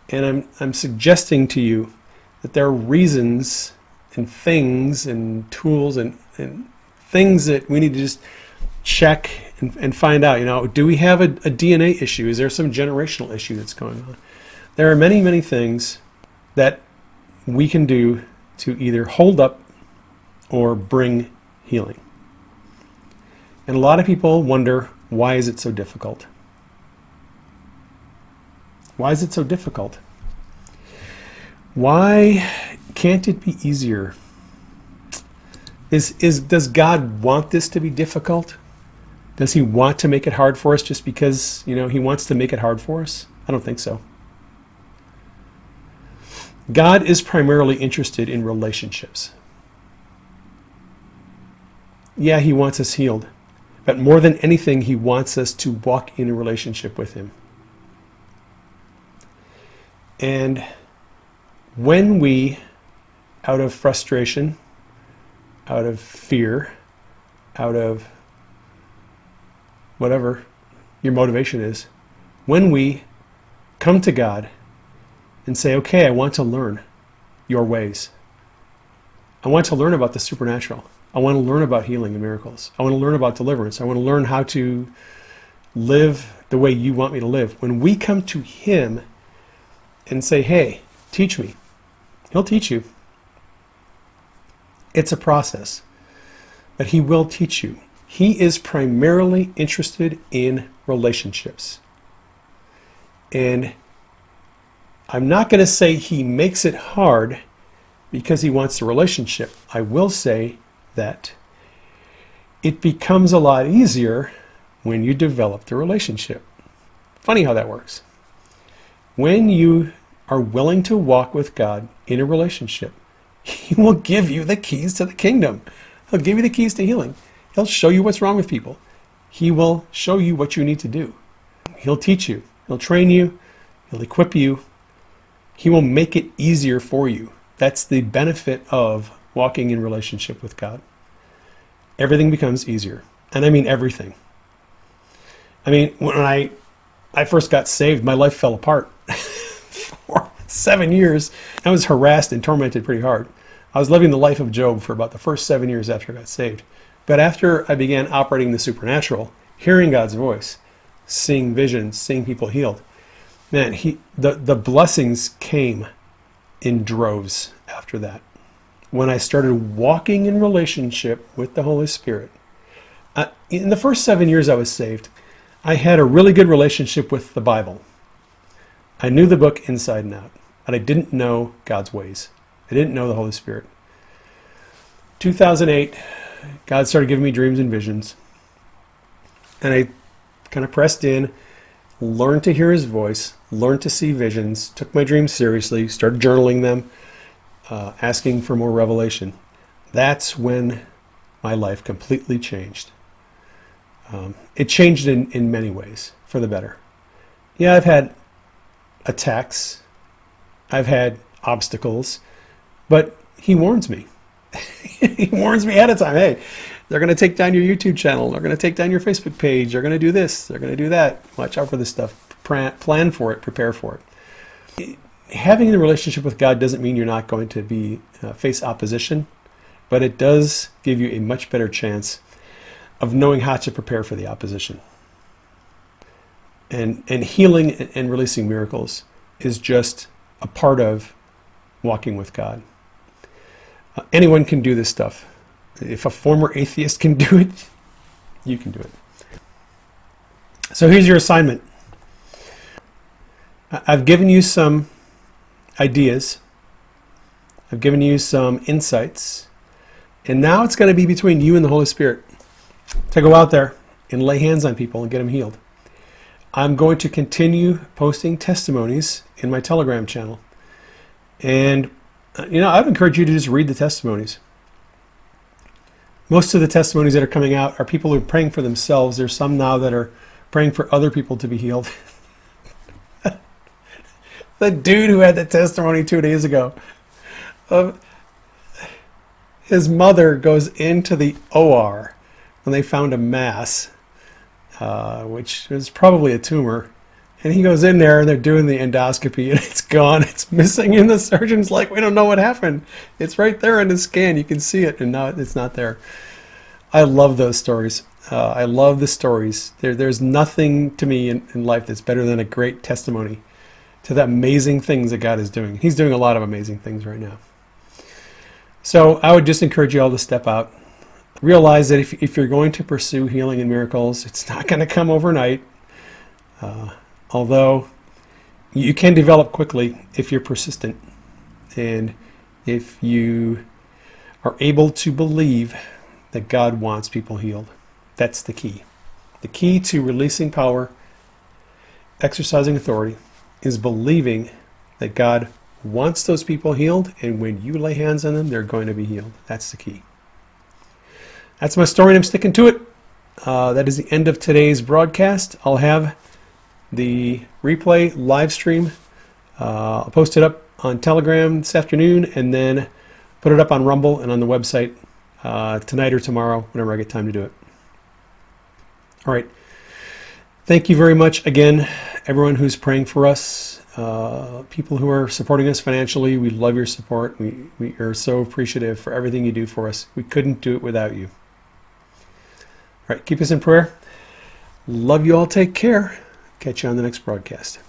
and I'm, I'm suggesting to you that there are reasons and things and tools and, and things that we need to just check and, and find out. You know, do we have a, a DNA issue? Is there some generational issue that's going on? There are many, many things that we can do to either hold up or bring healing. And a lot of people wonder why is it so difficult? Why is it so difficult? Why can't it be easier? Is, is, does God want this to be difficult? Does he want to make it hard for us just because, you know, he wants to make it hard for us? I don't think so. God is primarily interested in relationships. Yeah, he wants us healed, but more than anything, he wants us to walk in a relationship with him. And when we, out of frustration, out of fear, out of whatever your motivation is, when we come to God and say, okay, I want to learn your ways. I want to learn about the supernatural. I want to learn about healing and miracles. I want to learn about deliverance. I want to learn how to live the way you want me to live. When we come to Him and say, hey, teach me, He'll teach you. It's a process, but He will teach you. He is primarily interested in relationships. And I'm not going to say He makes it hard because He wants the relationship. I will say that it becomes a lot easier when you develop the relationship. Funny how that works. When you are willing to walk with God in a relationship, He will give you the keys to the kingdom. He'll give you the keys to healing. He'll show you what's wrong with people. He will show you what you need to do. He'll teach you. He'll train you. He'll equip you. He will make it easier for you. That's the benefit of walking in relationship with God. Everything becomes easier. And I mean everything. I mean, when I I first got saved, my life fell apart. For seven years, I was harassed and tormented pretty hard. I was living the life of Job for about the first seven years after I got saved. But after I began operating the supernatural, hearing God's voice, seeing visions, seeing people healed, man, he the, the blessings came in droves after that. When I started walking in relationship with the Holy Spirit, uh, in the first seven years I was saved, I had a really good relationship with the Bible. I knew the book inside and out, but I didn't know God's ways. I didn't know the Holy Spirit. 2008, God started giving me dreams and visions. And I kind of pressed in, learned to hear his voice, learned to see visions, took my dreams seriously, started journaling them, uh, asking for more revelation. That's when my life completely changed. Um, it changed in, in many ways for the better. Yeah, I've had attacks, I've had obstacles, but he warns me. he warns me ahead of time. Hey, they're going to take down your YouTube channel. They're going to take down your Facebook page. They're going to do this. They're going to do that. Watch out for this stuff. Plan for it. Prepare for it. Having a relationship with God doesn't mean you're not going to be uh, face opposition, but it does give you a much better chance of knowing how to prepare for the opposition. And and healing and releasing miracles is just a part of walking with God. Uh, anyone can do this stuff. If a former atheist can do it, you can do it. So here's your assignment. I've given you some ideas. I've given you some insights. And now it's going to be between you and the Holy Spirit to go out there and lay hands on people and get them healed. I'm going to continue posting testimonies in my Telegram channel. And uh, you know, I'd encourage you to just read the testimonies. Most of the testimonies that are coming out are people who are praying for themselves. There's some now that are praying for other people to be healed. the dude who had the testimony two days ago of his mother goes into the OR when they found a mass, uh, which is probably a tumor, and he goes in there and they're doing the endoscopy and it's gone. It's missing. And the surgeon's like, we don't know what happened. It's right there in the scan. You can see it. And now it's not there. I love those stories. Uh, I love the stories. There, there's nothing to me in, in life that's better than a great testimony to the amazing things that God is doing. He's doing a lot of amazing things right now. So I would just encourage you all to step out. Realize that if, if you're going to pursue healing and miracles, it's not going to come overnight. Uh, although you can develop quickly if you're persistent and if you are able to believe that God wants people healed. That's the key. The key to releasing power, exercising authority, is believing that God wants those people healed, and when you lay hands on them, they're going to be healed. That's the key. That's my story, and I'm sticking to it. Uh, that is the end of today's broadcast. I'll have the replay live stream. Uh, I'll post it up on Telegram this afternoon and then put it up on Rumble and on the website uh, tonight or tomorrow, whenever I get time to do it. All right. Thank you very much again, everyone who's praying for us, uh, people who are supporting us financially. We love your support. We, we are so appreciative for everything you do for us. We couldn't do it without you. All right, keep us in prayer. Love you all. Take care. Catch you on the next broadcast.